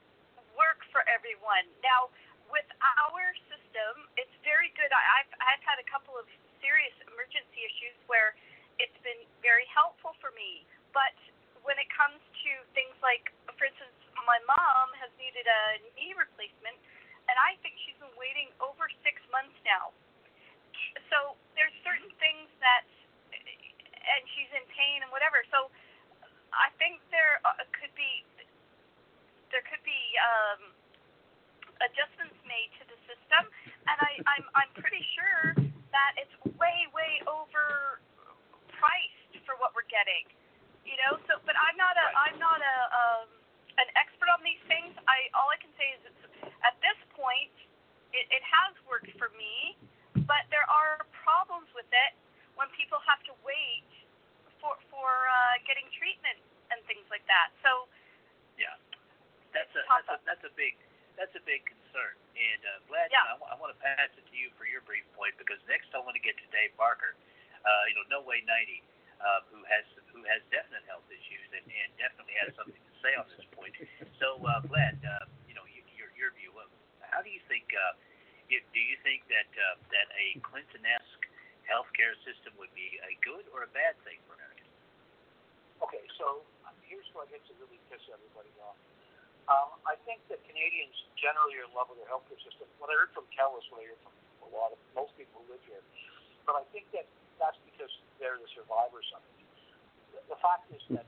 work for everyone. Now, with our system, it's very good. I've I've had a couple of serious emergency issues where it's been very helpful for me. But when it comes to things like, for instance, my mom has needed a knee replacement, and I think she's been waiting over six months now. So there's certain things that, and she's in pain and whatever. So I think there uh, could be there could be um, adjustments made to the system, and I, I'm I'm pretty sure that it's way way over priced for what we're getting. You know, so but I'm not a I'm not a um, an expert on these things. I all I can say is it's, at this point it, it has worked for me, but there are problems with it when people have to wait for for uh, getting treatment and things like that. So that's a that's a that's a big that's a big concern. And uh, Vlad, Yeah. you know, I, want to pass it to you for your brief point because next I want to get to Dave Barker. Uh, you know, No Way 90, uh, who has who has definite health issues and, and definitely has something to say on this point. So, uh, Vlad, uh, you know, you, your your view. uh, How do you think? Uh, you, do you think that uh, that a Clinton-esque healthcare system would be a good or a bad thing for Americans? Okay, so here's what gets to really piss everybody off. Um, I think that Canadians generally are in love with their healthcare system. What I heard from Kel is what I heard from a lot of most people who live here. But I think that that's because they're the survivors of it. The, the fact is that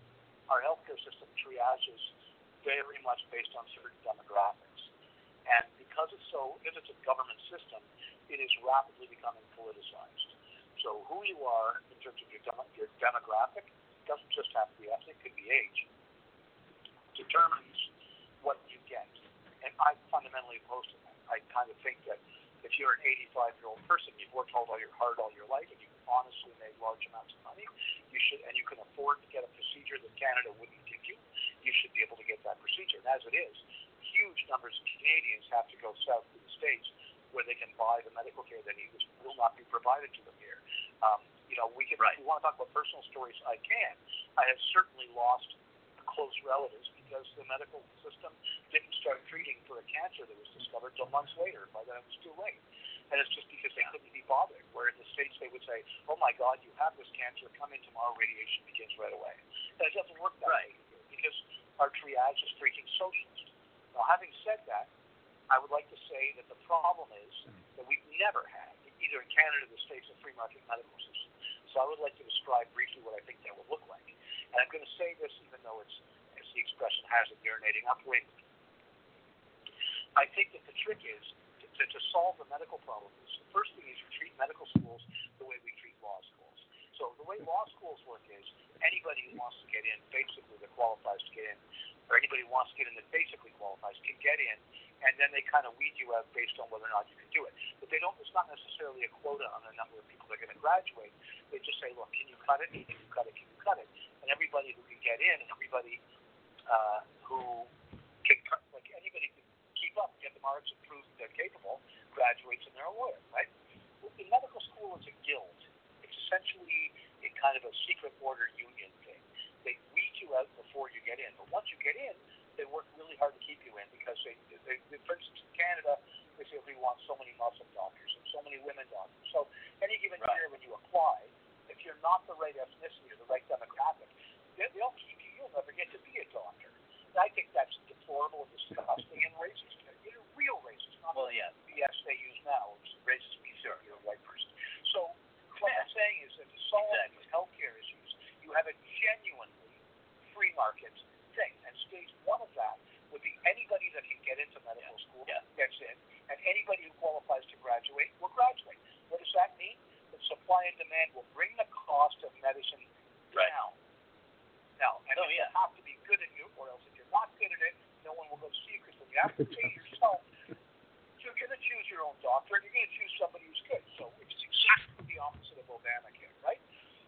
our healthcare system triages very much based on certain demographics. And because it's so, if it's a government system, it is rapidly becoming politicized. So who you are in terms of your, demo, your demographic doesn't just have to be ethnic, it could be age, determines what you get. And I'm fundamentally opposed to that. I kind of think that if you're an 85 year old person, you've worked all your hard all your life, and you've honestly made large amounts of money, you should, and you can afford to get a procedure that Canada wouldn't give you, you should be able to get that procedure. And as it is, huge numbers of Canadians have to go south to the states where they can buy the medical care they need, which will not be provided to them here. Um, you know, we can. Right. If you want to talk about personal stories, I can. I have certainly lost close relatives because the medical system didn't start treating for a cancer that was discovered till months later. By then it was too late. And it's just because they couldn't be bothered. Where in the States they would say, oh my God, you have this cancer, come in tomorrow, radiation begins right away. And it doesn't work that Right. way here because our triage is freaking socialist. Now, having said that, I would like to say that the problem is mm. that we've never had, either in Canada or the States, a free market medical system. So I would like to describe briefly what I think that would look like. And I'm going to say this even though it's, the expression has it, urinating upwind. I think that the trick is to, to, to solve the medical problem is the first thing is you treat medical schools the way we treat law schools. So the way law schools work is anybody who wants to get in, basically that qualifies to get in, or anybody who wants to get in that basically qualifies can get in, and then they kind of weed you out based on whether or not you can do it. But they don't. It's not necessarily a quota on the number of people that are going to graduate. They just say, look, can you cut it? Can you cut it? Can you cut it? And everybody who can get in, everybody uh, who can like anybody can keep up, get the marks, and prove that they're capable, graduates and they're a lawyer, right? Well, the medical school is a guild. It's essentially a kind of a secret order union thing. They weed you out before you get in, but once you get in, they work really hard to keep you in because they, they, they for instance, in Canada, they say we want so many Muslim doctors and so many women doctors. So any given Right. year when you apply, if you're not the right ethnicity or the right demographic, they, they'll keep you you'll never get to be a doctor. And I think that's deplorable and disgusting and racist. You know, real racist, not well, yeah. the BS they use now, which is racist means sure. you're a white person. So what I'm saying is that to solve exactly. these healthcare issues, you have a genuinely free market thing. And stage one of that would be anybody that can get into medical yeah. school yeah. gets in, and anybody who qualifies to graduate will graduate. What does that mean? That supply and demand will bring the cost of medicine right. down. Now, and Oh, you have to be good at it, or else if you're not good at it, no one will go see you because you have to pay [LAUGHS] yourself, you're going to choose your own doctor, and you're going to choose somebody who's good. So it's exactly the opposite of Obamacare, right?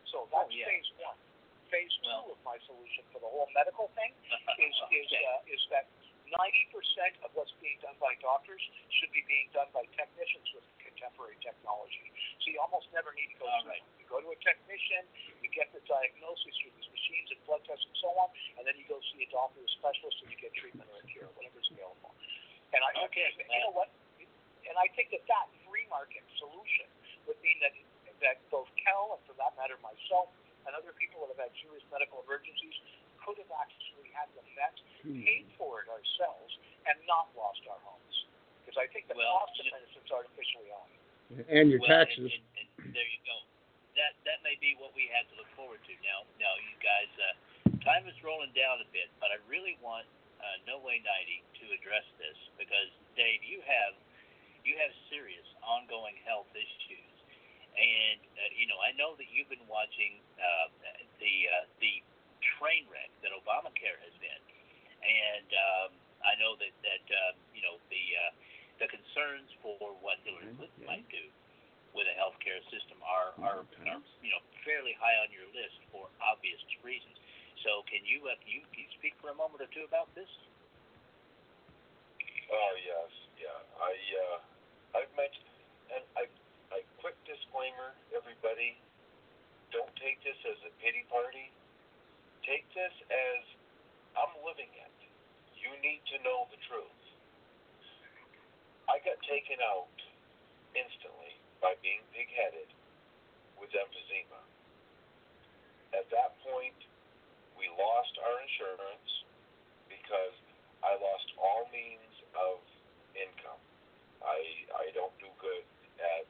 So that's yeah. phase one. Phase two of my solution for the whole medical thing [LAUGHS] is is uh, is that 90% of what's being done by doctors should be being done by technicians with contemporary technology. So you almost never need to go All through right. You go to a technician, you get the diagnosis through these machines and blood tests and so on, and then you go see a doctor, a specialist, and you get treatment or a cure, whatever's available. And I Okay, and you know what? And I think that that free market solution would mean that that both Cal and for that matter myself and other people that have had serious medical emergencies could have actually had the vet hmm. paid for it ourselves and not lost our homes. Because I think the Well, cost of medicine's artificially high. And your well, taxes. And, and, and there you go. That that may be what we have to look forward to now. Now, you guys, uh, time is rolling down a bit, but I really want uh, No Way Nighty to address this because Dave, you have you have serious ongoing health issues, and uh, you know I know that you've been watching uh, the uh, the train wreck that Obamacare has been, and um, I know that that uh, you know the uh, the concerns for what Hillary Clinton might do with a healthcare system are, are, are you know fairly high on your list for obvious reasons. So can you uh, can you, can you speak for a moment or two about this? Oh yes, yeah. I uh, I've mentioned, and I, I quick disclaimer, everybody, don't take this as a pity party. Take this as I'm living it. You need to know the truth. I got taken out instantly by being pig-headed with emphysema. At that point, we lost our insurance because I lost all means of income. I I don't do good at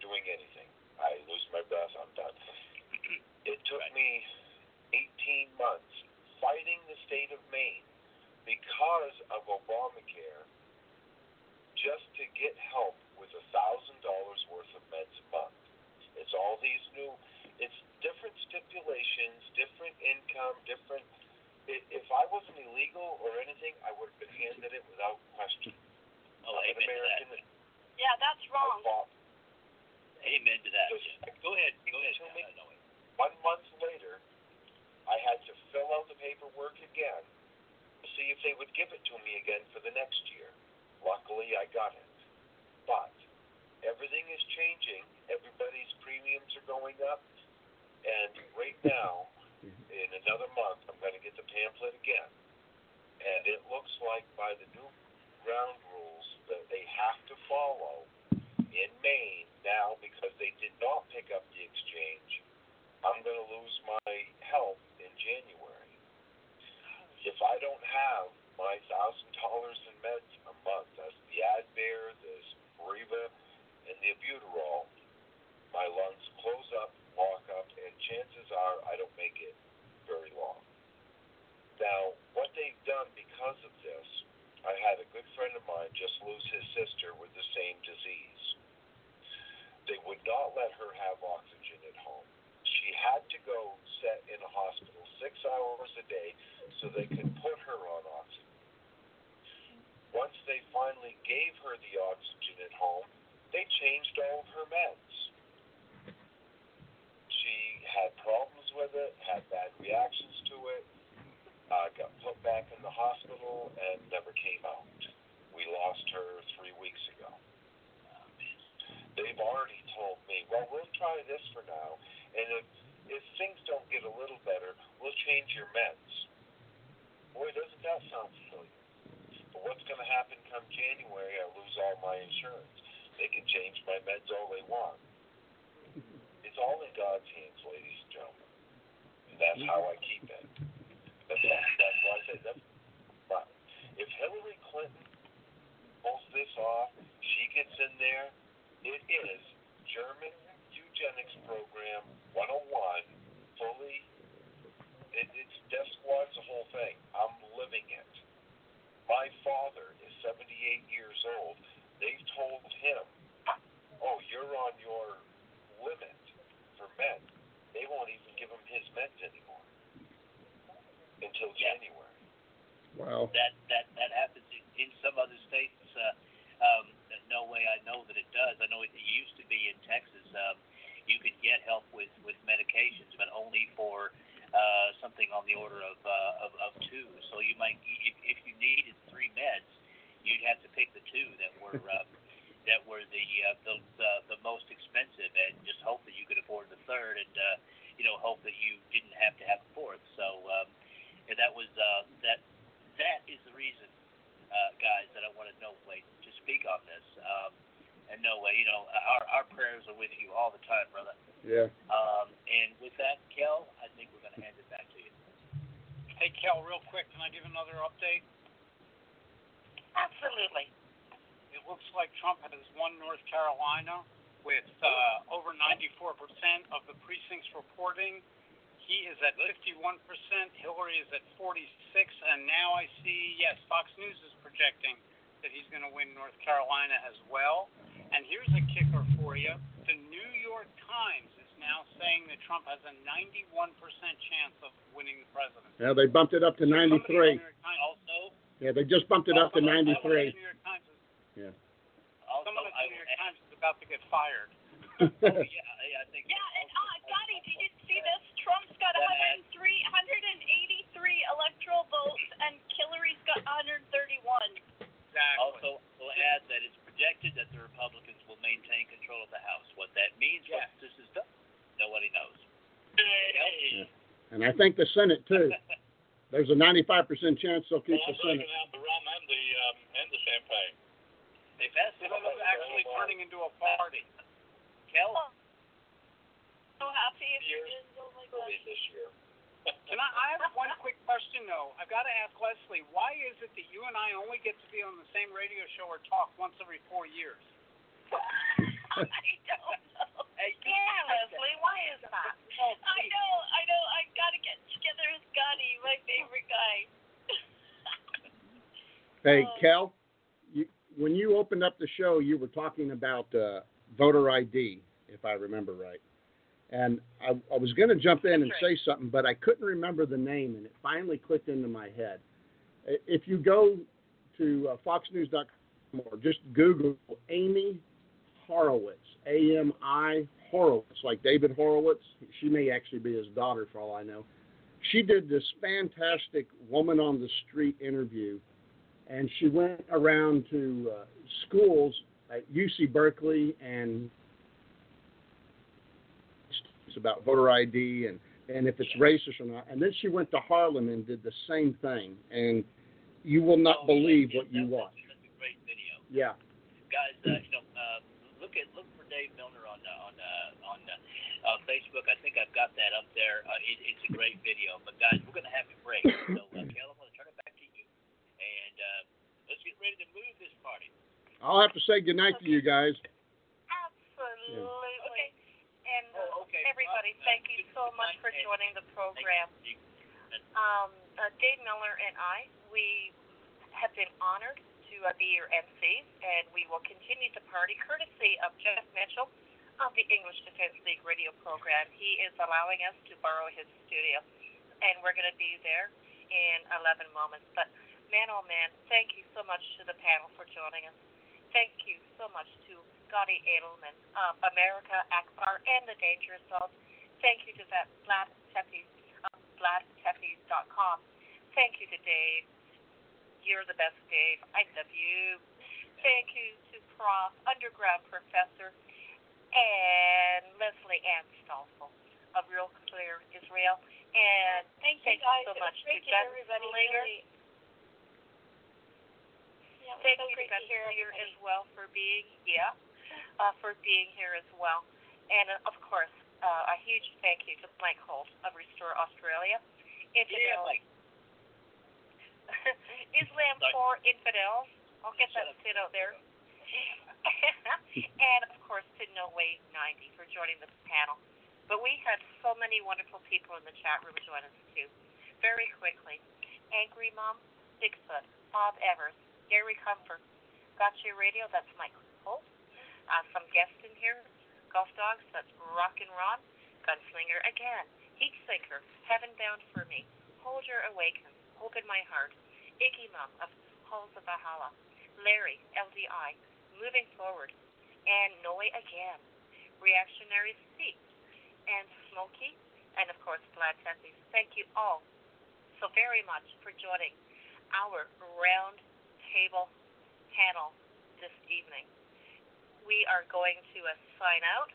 doing anything. I lose my breath. I'm done. [CLEARS THROAT] It took me 18 months fighting the state of Maine because of Obamacare just to get help with a thousand dollars worth of meds a month. It's all these new. It's different stipulations, different income, different. i- If I wasn't illegal or anything, I would have been handed it without question. Oh, I'm an amen to that. American. Yeah, that's wrong. Amen to that. Just- Go ahead. Go ahead. to me. uh, Noe. One month later, I had to fill out the paperwork again to see if they would give it to me again for the next year. Luckily, I got it. But everything is changing. Everybody's premiums are going up. And right now, in another month, I'm going to get the pamphlet again. And it looks like by the new ground rules that they have to follow in Maine now because they did not pick up the exchange. I'm going to lose my health in January. If I don't have my thousand dollars in meds a month, that's the Advair, the Spiriva, and the Albuterol, my lungs close up, lock up, and chances are I don't make it very long. Now, what they've done because of this, I had a good friend of mine just lose his sister with the same disease. They would not let her have oxygen at home. She had to go set in a hospital six hours a day so they could put her on oxygen. Once they finally gave her the oxygen at home, they changed all of her meds. She had problems with it, had bad reactions to it, uh, got put back in the hospital, and never came out. We lost her three weeks ago. They've already told me, well, we'll try this for now, and if if things don't get a little better, we'll change your meds. Boy, doesn't that sound familiar? What's going to happen come January? I lose all my insurance. They can change my meds all they want. It's all in God's hands, ladies and gentlemen. And that's how I keep it. That's, that's why I say that's. But if Hillary Clinton pulls this off, she gets in there, it is German eugenics program 101, fully. It, it's death squad's the whole thing. I'm eight years old, they've told him, "Oh, you're on your limit for men." They won't even give him his meds anymore until January. Wow. That that that happens in, in some other states. Uh, um, no way I know that it does. I know it used to be in Texas. Um, you could get help with with medications, but only for uh, something on the order of, uh, of of two. So you might, if, if you needed three meds, you'd have to pick the two that were uh, [LAUGHS] that were the, uh, the the the most expensive, and just hope that you could afford the third, and uh, you know hope that you didn't have to have a fourth. So um, and that was uh, that that is the reason, uh, guys, that I want to know way to speak on this. Um, and no way, you know, our our prayers are with you all the time, brother. Yeah. Um, and with that, Kel, I think we're going to hand it back to you. Hey, Kel, real quick, can I give another update? Absolutely. It looks like Trump has won North Carolina with uh, over 94% of the precincts reporting. He is at 51%. Hillary is at 46, and now I see yes, Fox News is projecting that he's going to win North Carolina as well. And here's a kicker for you: the New York Times is now saying that Trump has a 91% chance of winning the presidency. Yeah, they bumped it up to Somebody at 93. Yeah, they just bumped it up to 93. the New York Times is, Yeah. also, someone at I the New will York Times is about to get fired. add, [LAUGHS] oh, yeah, I, I think. Yeah, and uh, Gotti, did you see this? Trump's got That- 103, 183 electoral votes, and Hillary's got 131. Exactly. Also, we'll add that it's projected that the Republicans will maintain control of the House. What that means, Yes. once this is done, nobody knows. Yeah. And I think the Senate too. [LAUGHS] There's a 95% chance they'll keep Well, the I'm Senate. out the rum and the um, and the champagne. They passed This it. is actually turning into a party. Kel, So happy if you Years. did. Oh my gosh. this year. [LAUGHS] Can I, I have one quick question though. I've got to ask Leslie, why is it that you and I only get to be on the same radio show or talk once every four years? [LAUGHS] I don't know. Hey, Yeah, Leslie, why is that? I know, I know. I gotta get together with Gotti, my favorite guy. [LAUGHS] Hey, Oh. Kel, you, when you opened up the show, you were talking about uh, voter ID, if I remember right. And I, I was going to jump in and That's say something, but I couldn't remember the name, and it finally clicked into my head. If you go to uh, FoxNews.com or just Google Ami Horowitz, A M I Horowitz, like David Horowitz, she may actually be his daughter for all I know. She did this fantastic woman on the street interview and she went around to uh, schools at UC Berkeley and it's about voter ID and and if it's racist or not. And then she went to Harlem and did the same thing. And you will not Oh, believe yeah, what you watch. That's a great video. Yeah. guys, uh, you know, uh, look at look for Dave Milner on uh, on uh, on uh, uh, Facebook. I think I've got that up there. Uh, it, it's a great video. But guys, we're gonna have to break. [LAUGHS] So, uh, Kel, I'm gonna turn it back to you, and uh, let's get ready to move this party. I'll have to say goodnight to you guys. Absolutely. Okay. And uh, Oh, okay. everybody, Uh, thank you so much for and joining the thank program. you. Um, uh, Dave Milner and I, we have been honored to uh, be your MCs, and we will continue to party courtesy of Jeff Mitchell of the English Defense League radio program. He is allowing us to borrow his studio, and we're going to be there in 11 moments. But man, oh man, thank you so much to the panel for joining us. Thank you so much to Gotti Edelman, um, America Akbar, and the Dangerous Zones. Thank you to that Vlad Tepes, um, VladTepes.com. Thank you to Dave. You're the best, Dave. I love you. Thank you to Prof, Underground Professor, and Leslie Ann Stoffel of Real Clear Israel. And Thank you thank guys. so much great to to Ben hear everybody. Slinger. Really. Yeah, Thank so you great to to hear here as well for being yeah, uh, for being here as well, and uh, of course uh, a huge thank you to Mike Holt of Restore Australia. Yeah, Infidels, Mike. [LAUGHS] Islam Sorry. for infidels. I'll get Shut that up. sit out there. And of course to No Way 90 for joining the panel. But we had so many wonderful people in the chat room join us too. Very quickly, Angry Mom, Bigfoot, Bob Evers, Gary Comfort, Gotcha Radio, that's Mike Holt. Uh, some guests in here, Golf Dogs, that's Rock and Ron. Gunslinger again. Heat Sinker, Heaven Bound for Me. Holder Awaken, Hope in My Heart. Iggy Mum of Halls of Valhalla. Larry, LDI, Moving Forward. And Noe again. Reactionary Speak. And Smokey. And of course, Vlad Tessie. Thank you all so very much for joining our round table panel this evening. We are going to uh, sign out,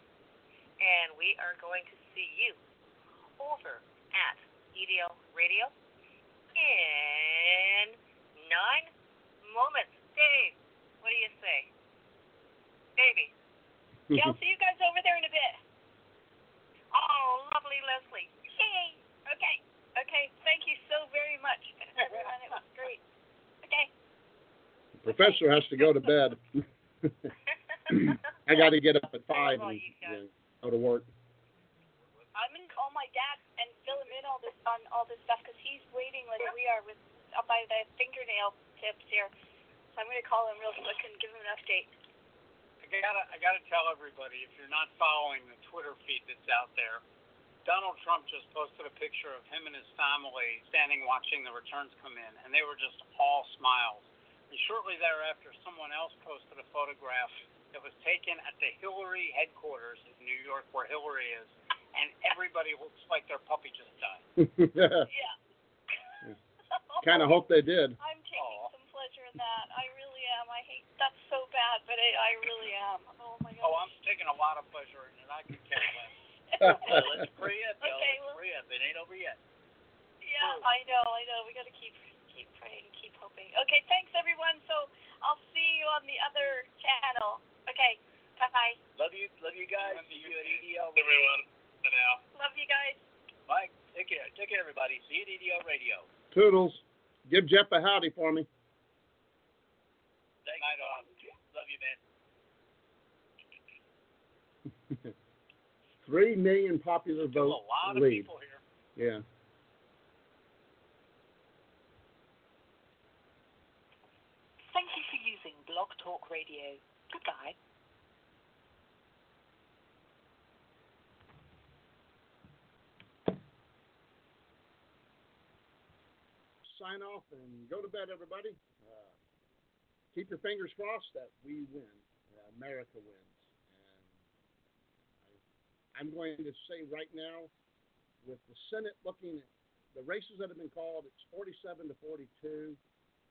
and we are going to see you over at EDL Radio in nine moments. Dave, what do you say? Baby. Mm-hmm. Yeah, I'll see you guys over there in a bit. Oh, lovely Leslie. Yay. Okay. Okay. Thank you so very much, [LAUGHS] everyone. It was great. Okay. Professor has to go to bed. [LAUGHS] I got to get up at five and you guys. yeah, go to work. I'm gonna call my dad and fill him in all this on all this stuff because he's waiting like we are with up by the fingernail tips here. So I'm gonna call him real quick and give him an update. I gotta, I gotta tell everybody if you're not following the Twitter feed that's out there, Donald Trump just posted a picture of him and his family standing watching the returns come in, and they were just all smiles. And shortly thereafter, someone else posted a photograph that was taken at the Hillary headquarters in New York, where Hillary is, and everybody looks like their puppy just died. [LAUGHS] Yeah. kind of hope they did. [LAUGHS] I'm taking some pleasure in that. I really am. I hate that's so bad, but I, I really am. Oh my god. Oh, I'm taking a lot of pleasure in it. I could care less. Well, let's pray [LAUGHS] up, y'all. Okay, Let's well- pray up. It ain't over yet. Yeah, I know, I know. We gotta keep keep praying, keep hoping. Okay, thanks everyone. So I'll see you on the other channel. Okay, bye bye. Love you, love you guys. See you at EDL. Everyone, for now. Love you guys. Mike, take care. Take care, everybody. See you at EDL Radio. Toodles. Give Jeff a howdy for me. Thanks, Night Bob. Love you, man. Three million popular vote a lot of lead. people here. Yeah. Thank you for using Blog Talk Radio. Goodbye. Sign off and go to bed, everybody. Uh, keep your fingers crossed that we win. Uh, America wins. I'm going to say right now, with the Senate looking at the races that have been called, it's 47 to 42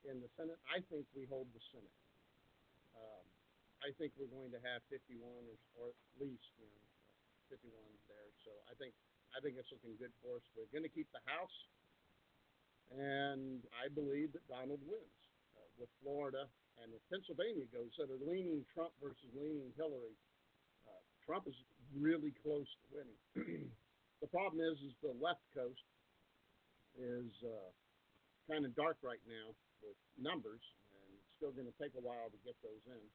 in the Senate. I think we hold the Senate. Um, I think we're going to have 51 or, or at least you know 51 there. So I think I think it's looking good for us. We're going to keep the House, and I believe that Donald wins uh, with Florida and if Pennsylvania goes that are leaning Trump versus leaning Hillary. Uh, Trump is really close to winning. [CLEARS THROAT] the problem is, is the left coast is uh, kind of dark right now with numbers, and it's still going to take a while to get those in.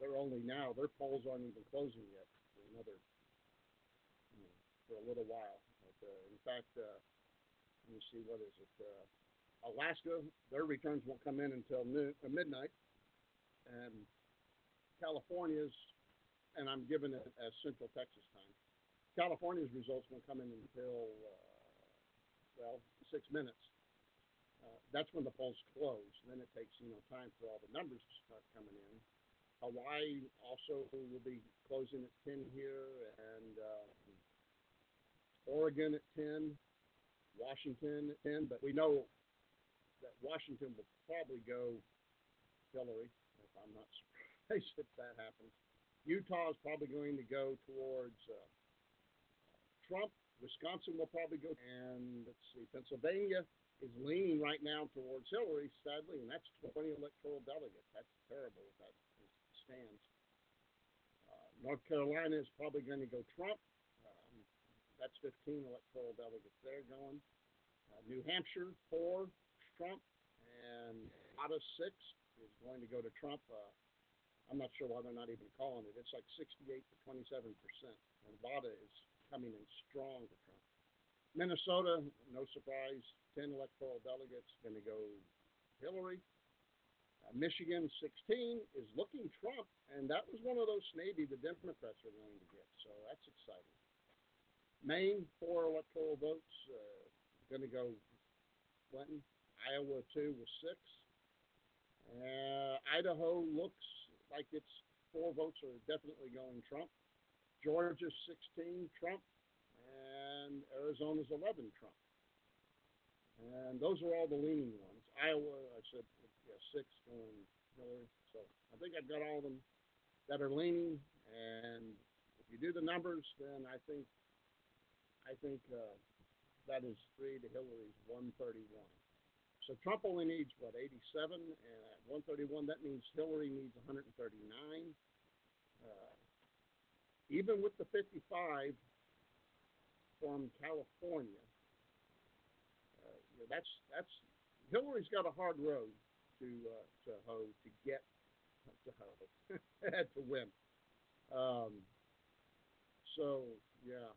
They're only now; their polls aren't even closing yet for another, you know, for a little while. But, uh, in fact, uh, let me see, what is it? Uh, Alaska, their returns won't come in until noon, uh, midnight, and California's, and I'm giving it as Central Texas time. California's results won't come in until, uh, well, six minutes. Uh, that's when the polls close. Then it takes you know time for all the numbers to start coming in. Hawaii also will be closing at 10 here, and uh, Oregon at 10, Washington at 10. But we know that Washington will probably go Hillary, if I'm not [LAUGHS] surprised if that happens. Utah is probably going to go towards uh, Trump. Wisconsin will probably go, and let's see, Pennsylvania is leaning right now towards Hillary, sadly, and that's 20 electoral delegates. That's terrible if that stands. Uh, North Carolina is probably going to go Trump. Um, that's 15 electoral delegates there going. Uh, New Hampshire, four, Trump, and Nevada, six, is going to go to Trump. Uh, I'm not sure why they're not even calling it. It's like 68 to 27 percent. Nevada is coming in strong to Trump. Minnesota, no surprise, 10 electoral delegates going to go Hillary. Uh, Michigan 16 is looking Trump, and that was one of those maybe the Democrats are going to get. So that's exciting. Maine four electoral votes, uh, going to go Clinton. Iowa two with six. Uh, Idaho looks like it's four votes are definitely going Trump. Georgia 16 Trump, and Arizona's 11 Trump. And those are all the leaning ones. Iowa, I said, yeah, six going Hillary. So I think I've got all of them that are leaning. And if you do the numbers, then I think I think uh, that is three to Hillary's 131. So Trump only needs what 87, and at 131, that means Hillary needs 139. Uh, even with the 55 from California, uh, you know, that's that's Hillary's got a hard road to uh, to hoe to get to hoe [LAUGHS] to win. Um, so yeah,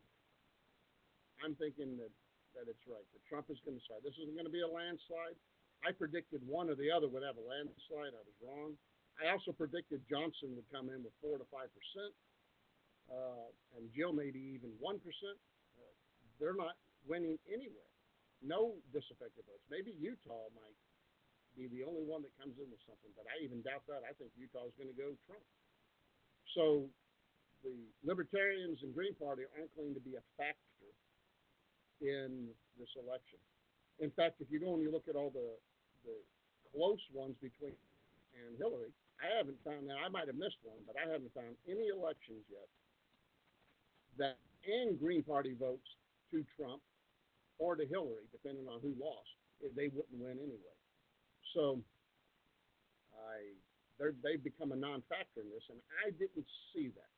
I'm thinking that that it's right. That Trump is going to slide. This isn't going to be a landslide. I predicted one or the other would have a landslide. I was wrong. I also predicted Johnson would come in with four to five percent, uh, and Jill maybe even one percent. Uh, they're not winning anywhere. No disaffected votes. Maybe Utah might be the only one that comes in with something, but I even doubt that. I think Utah is going to go Trump. So the Libertarians and Green Party aren't going to be a factor in this election. In fact, if you go and you look at all the the close ones between and Hillary, I haven't found now I might have missed one, but I haven't found any elections yet that and Green Party votes to Trump or to Hillary, depending on who lost, eh, they wouldn't win anyway. So I they've become a non-factor in this, and I didn't see that.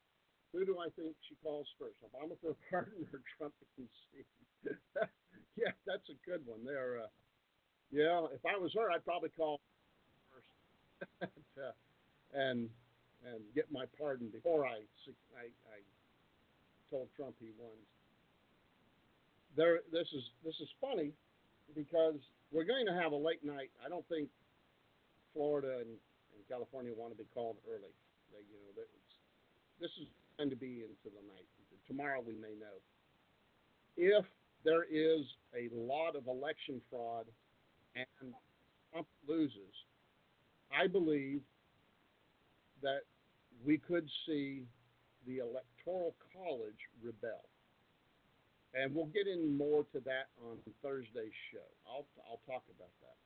Who do I think she calls first? Obama for pardon or Trump [LAUGHS] to concede? [LAUGHS] yeah, that's a good one there. Uh, yeah, if I was her, I'd probably call first [LAUGHS] uh, and and get my pardon before I, I I told Trump he won. There, this is this is funny because we're going to have a late night. I don't think Florida and, and California want to be called early. They, you know, this is going to be into the night. Tomorrow we may know. If there is a lot of election fraud and Trump loses, I believe that we could see the Electoral College rebel. And we'll get in more to that on Thursday's show. I'll, I'll talk about that.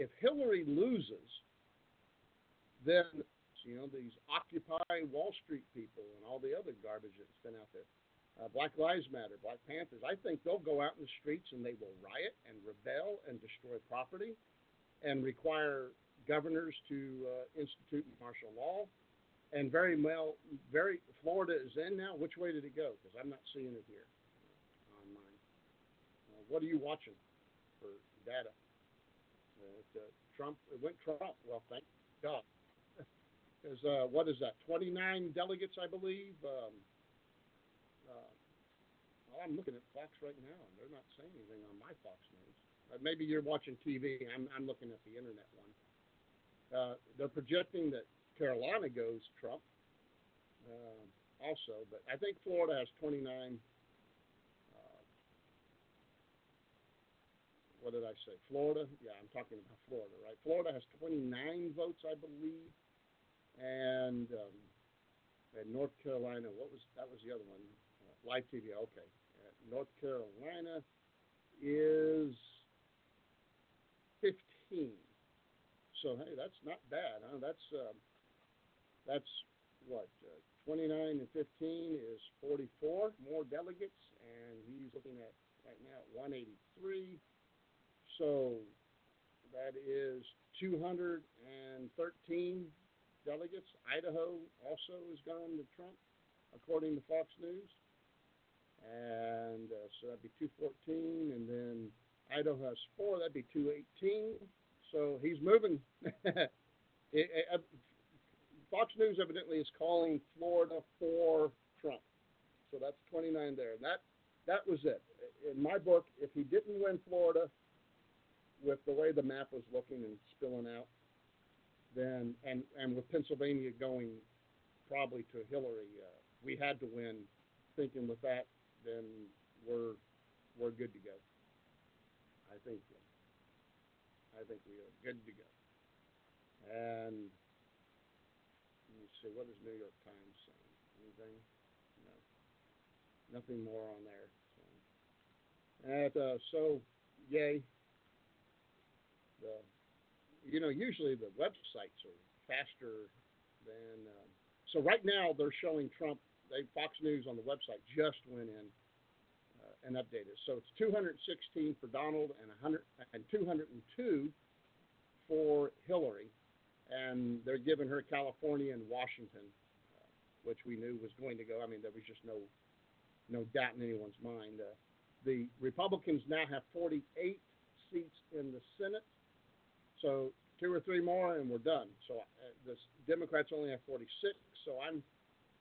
If Hillary loses, then, you know, these Occupy Wall Street people and all the other garbage that's been out there, uh, Black Lives Matter, Black Panthers, I think they'll go out in the streets and they will riot and rebel and destroy property and require governors to uh, institute martial law. And very well, very Florida is in now. Which way did it go? Because I'm not seeing it here. Uh, what are you watching for data? Uh, Trump, it went Trump. Well, thank God. [LAUGHS] Because uh, what is that? 29 delegates, I believe. Um, uh, I'm looking at Fox right now, and they're not saying anything on my Fox News. Uh, maybe you're watching TV. I'm, I'm looking at the internet one. Uh, they're projecting that Carolina goes Trump uh, also, but I think Florida has 29. Uh, what did I say? Florida? Yeah, I'm talking about Florida, right? Florida has 29 votes, I believe, and um, and North Carolina. What was that? Was the other one? live TV. Okay, uh, North Carolina is 15. So hey, that's not bad. Huh? That's uh, that's what uh, 29 and 15 is 44 more delegates, and he's looking at right now at 183. So that is 213 delegates. Idaho also has gone to Trump, according to Fox News and uh, so that'd be 214, and then Idaho has four, that'd be 218. So he's moving. [LAUGHS] it, it, uh, Fox News evidently is calling Florida for Trump, so that's 29 there. And that that was it. In my book, if he didn't win Florida, with the way the map was looking and spilling out, then and and with Pennsylvania going probably to Hillary, uh, we had to win. Thinking with that, then we're we're good to go. I think I think we are good to go. And let me see, what is New York Times saying? Anything? No, nothing more on there. So, and uh, so yay. The you know usually the websites are faster than. Um, so right now they're showing Trump. They Fox News on the website just went in uh, and updated. So it's 216 for Donald and 100 and 202 for Hillary, and they're giving her California and Washington, uh, which we knew was going to go. I mean, there was just no no doubt in anyone's mind. Uh, the Republicans now have 48 seats in the Senate, so two or three more and we're done. So uh, the Democrats only have 46. So I'm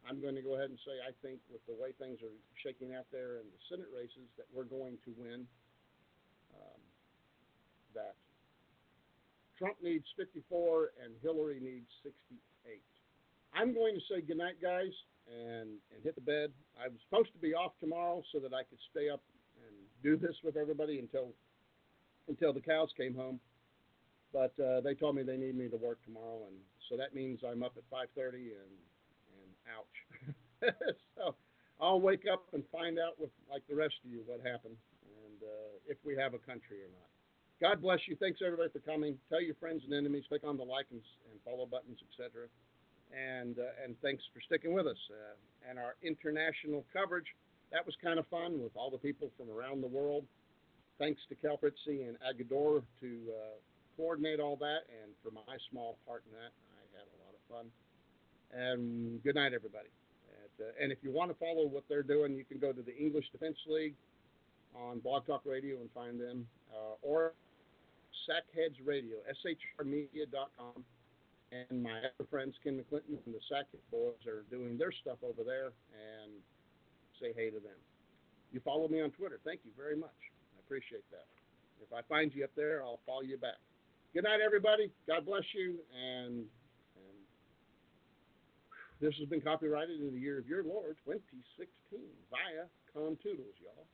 I'm going to go ahead and say I think with the way things are shaking out there in the Senate races that we're going to win. Um, that Trump needs 54 and Hillary needs 68. I'm going to say goodnight, guys, and and hit the bed. I was supposed to be off tomorrow so that I could stay up and do this with everybody until until the cows came home. But uh, they told me they need me to work tomorrow, and so that means I'm up at 5:30 and and ouch. [LAUGHS] so I'll wake up and find out with like the rest of you what happened and uh, if we have a country or not. God bless you. Thanks everybody for coming. Tell your friends and enemies. Click on the like and, and follow buttons, etc. And uh, and thanks for sticking with us. Uh, and our international coverage that was kind of fun with all the people from around the world. Thanks to Cal and Agador to uh, coordinate all that, and for my small part in that, I had a lot of fun. And good night, everybody. And, uh, and if you want to follow what they're doing, you can go to the English Defense League on Blog Talk Radio and find them, uh, or Sackheads Radio, shrmedia.com. And my other friends, Ken McClinton and the Sackhead Boys, are doing their stuff over there, and say hey to them. You follow me on Twitter. Thank you very much. I appreciate that. If I find you up there, I'll follow you back. Good night, everybody. God bless you. And, and this has been copyrighted in the year of your Lord 2016 via Contoodles, y'all.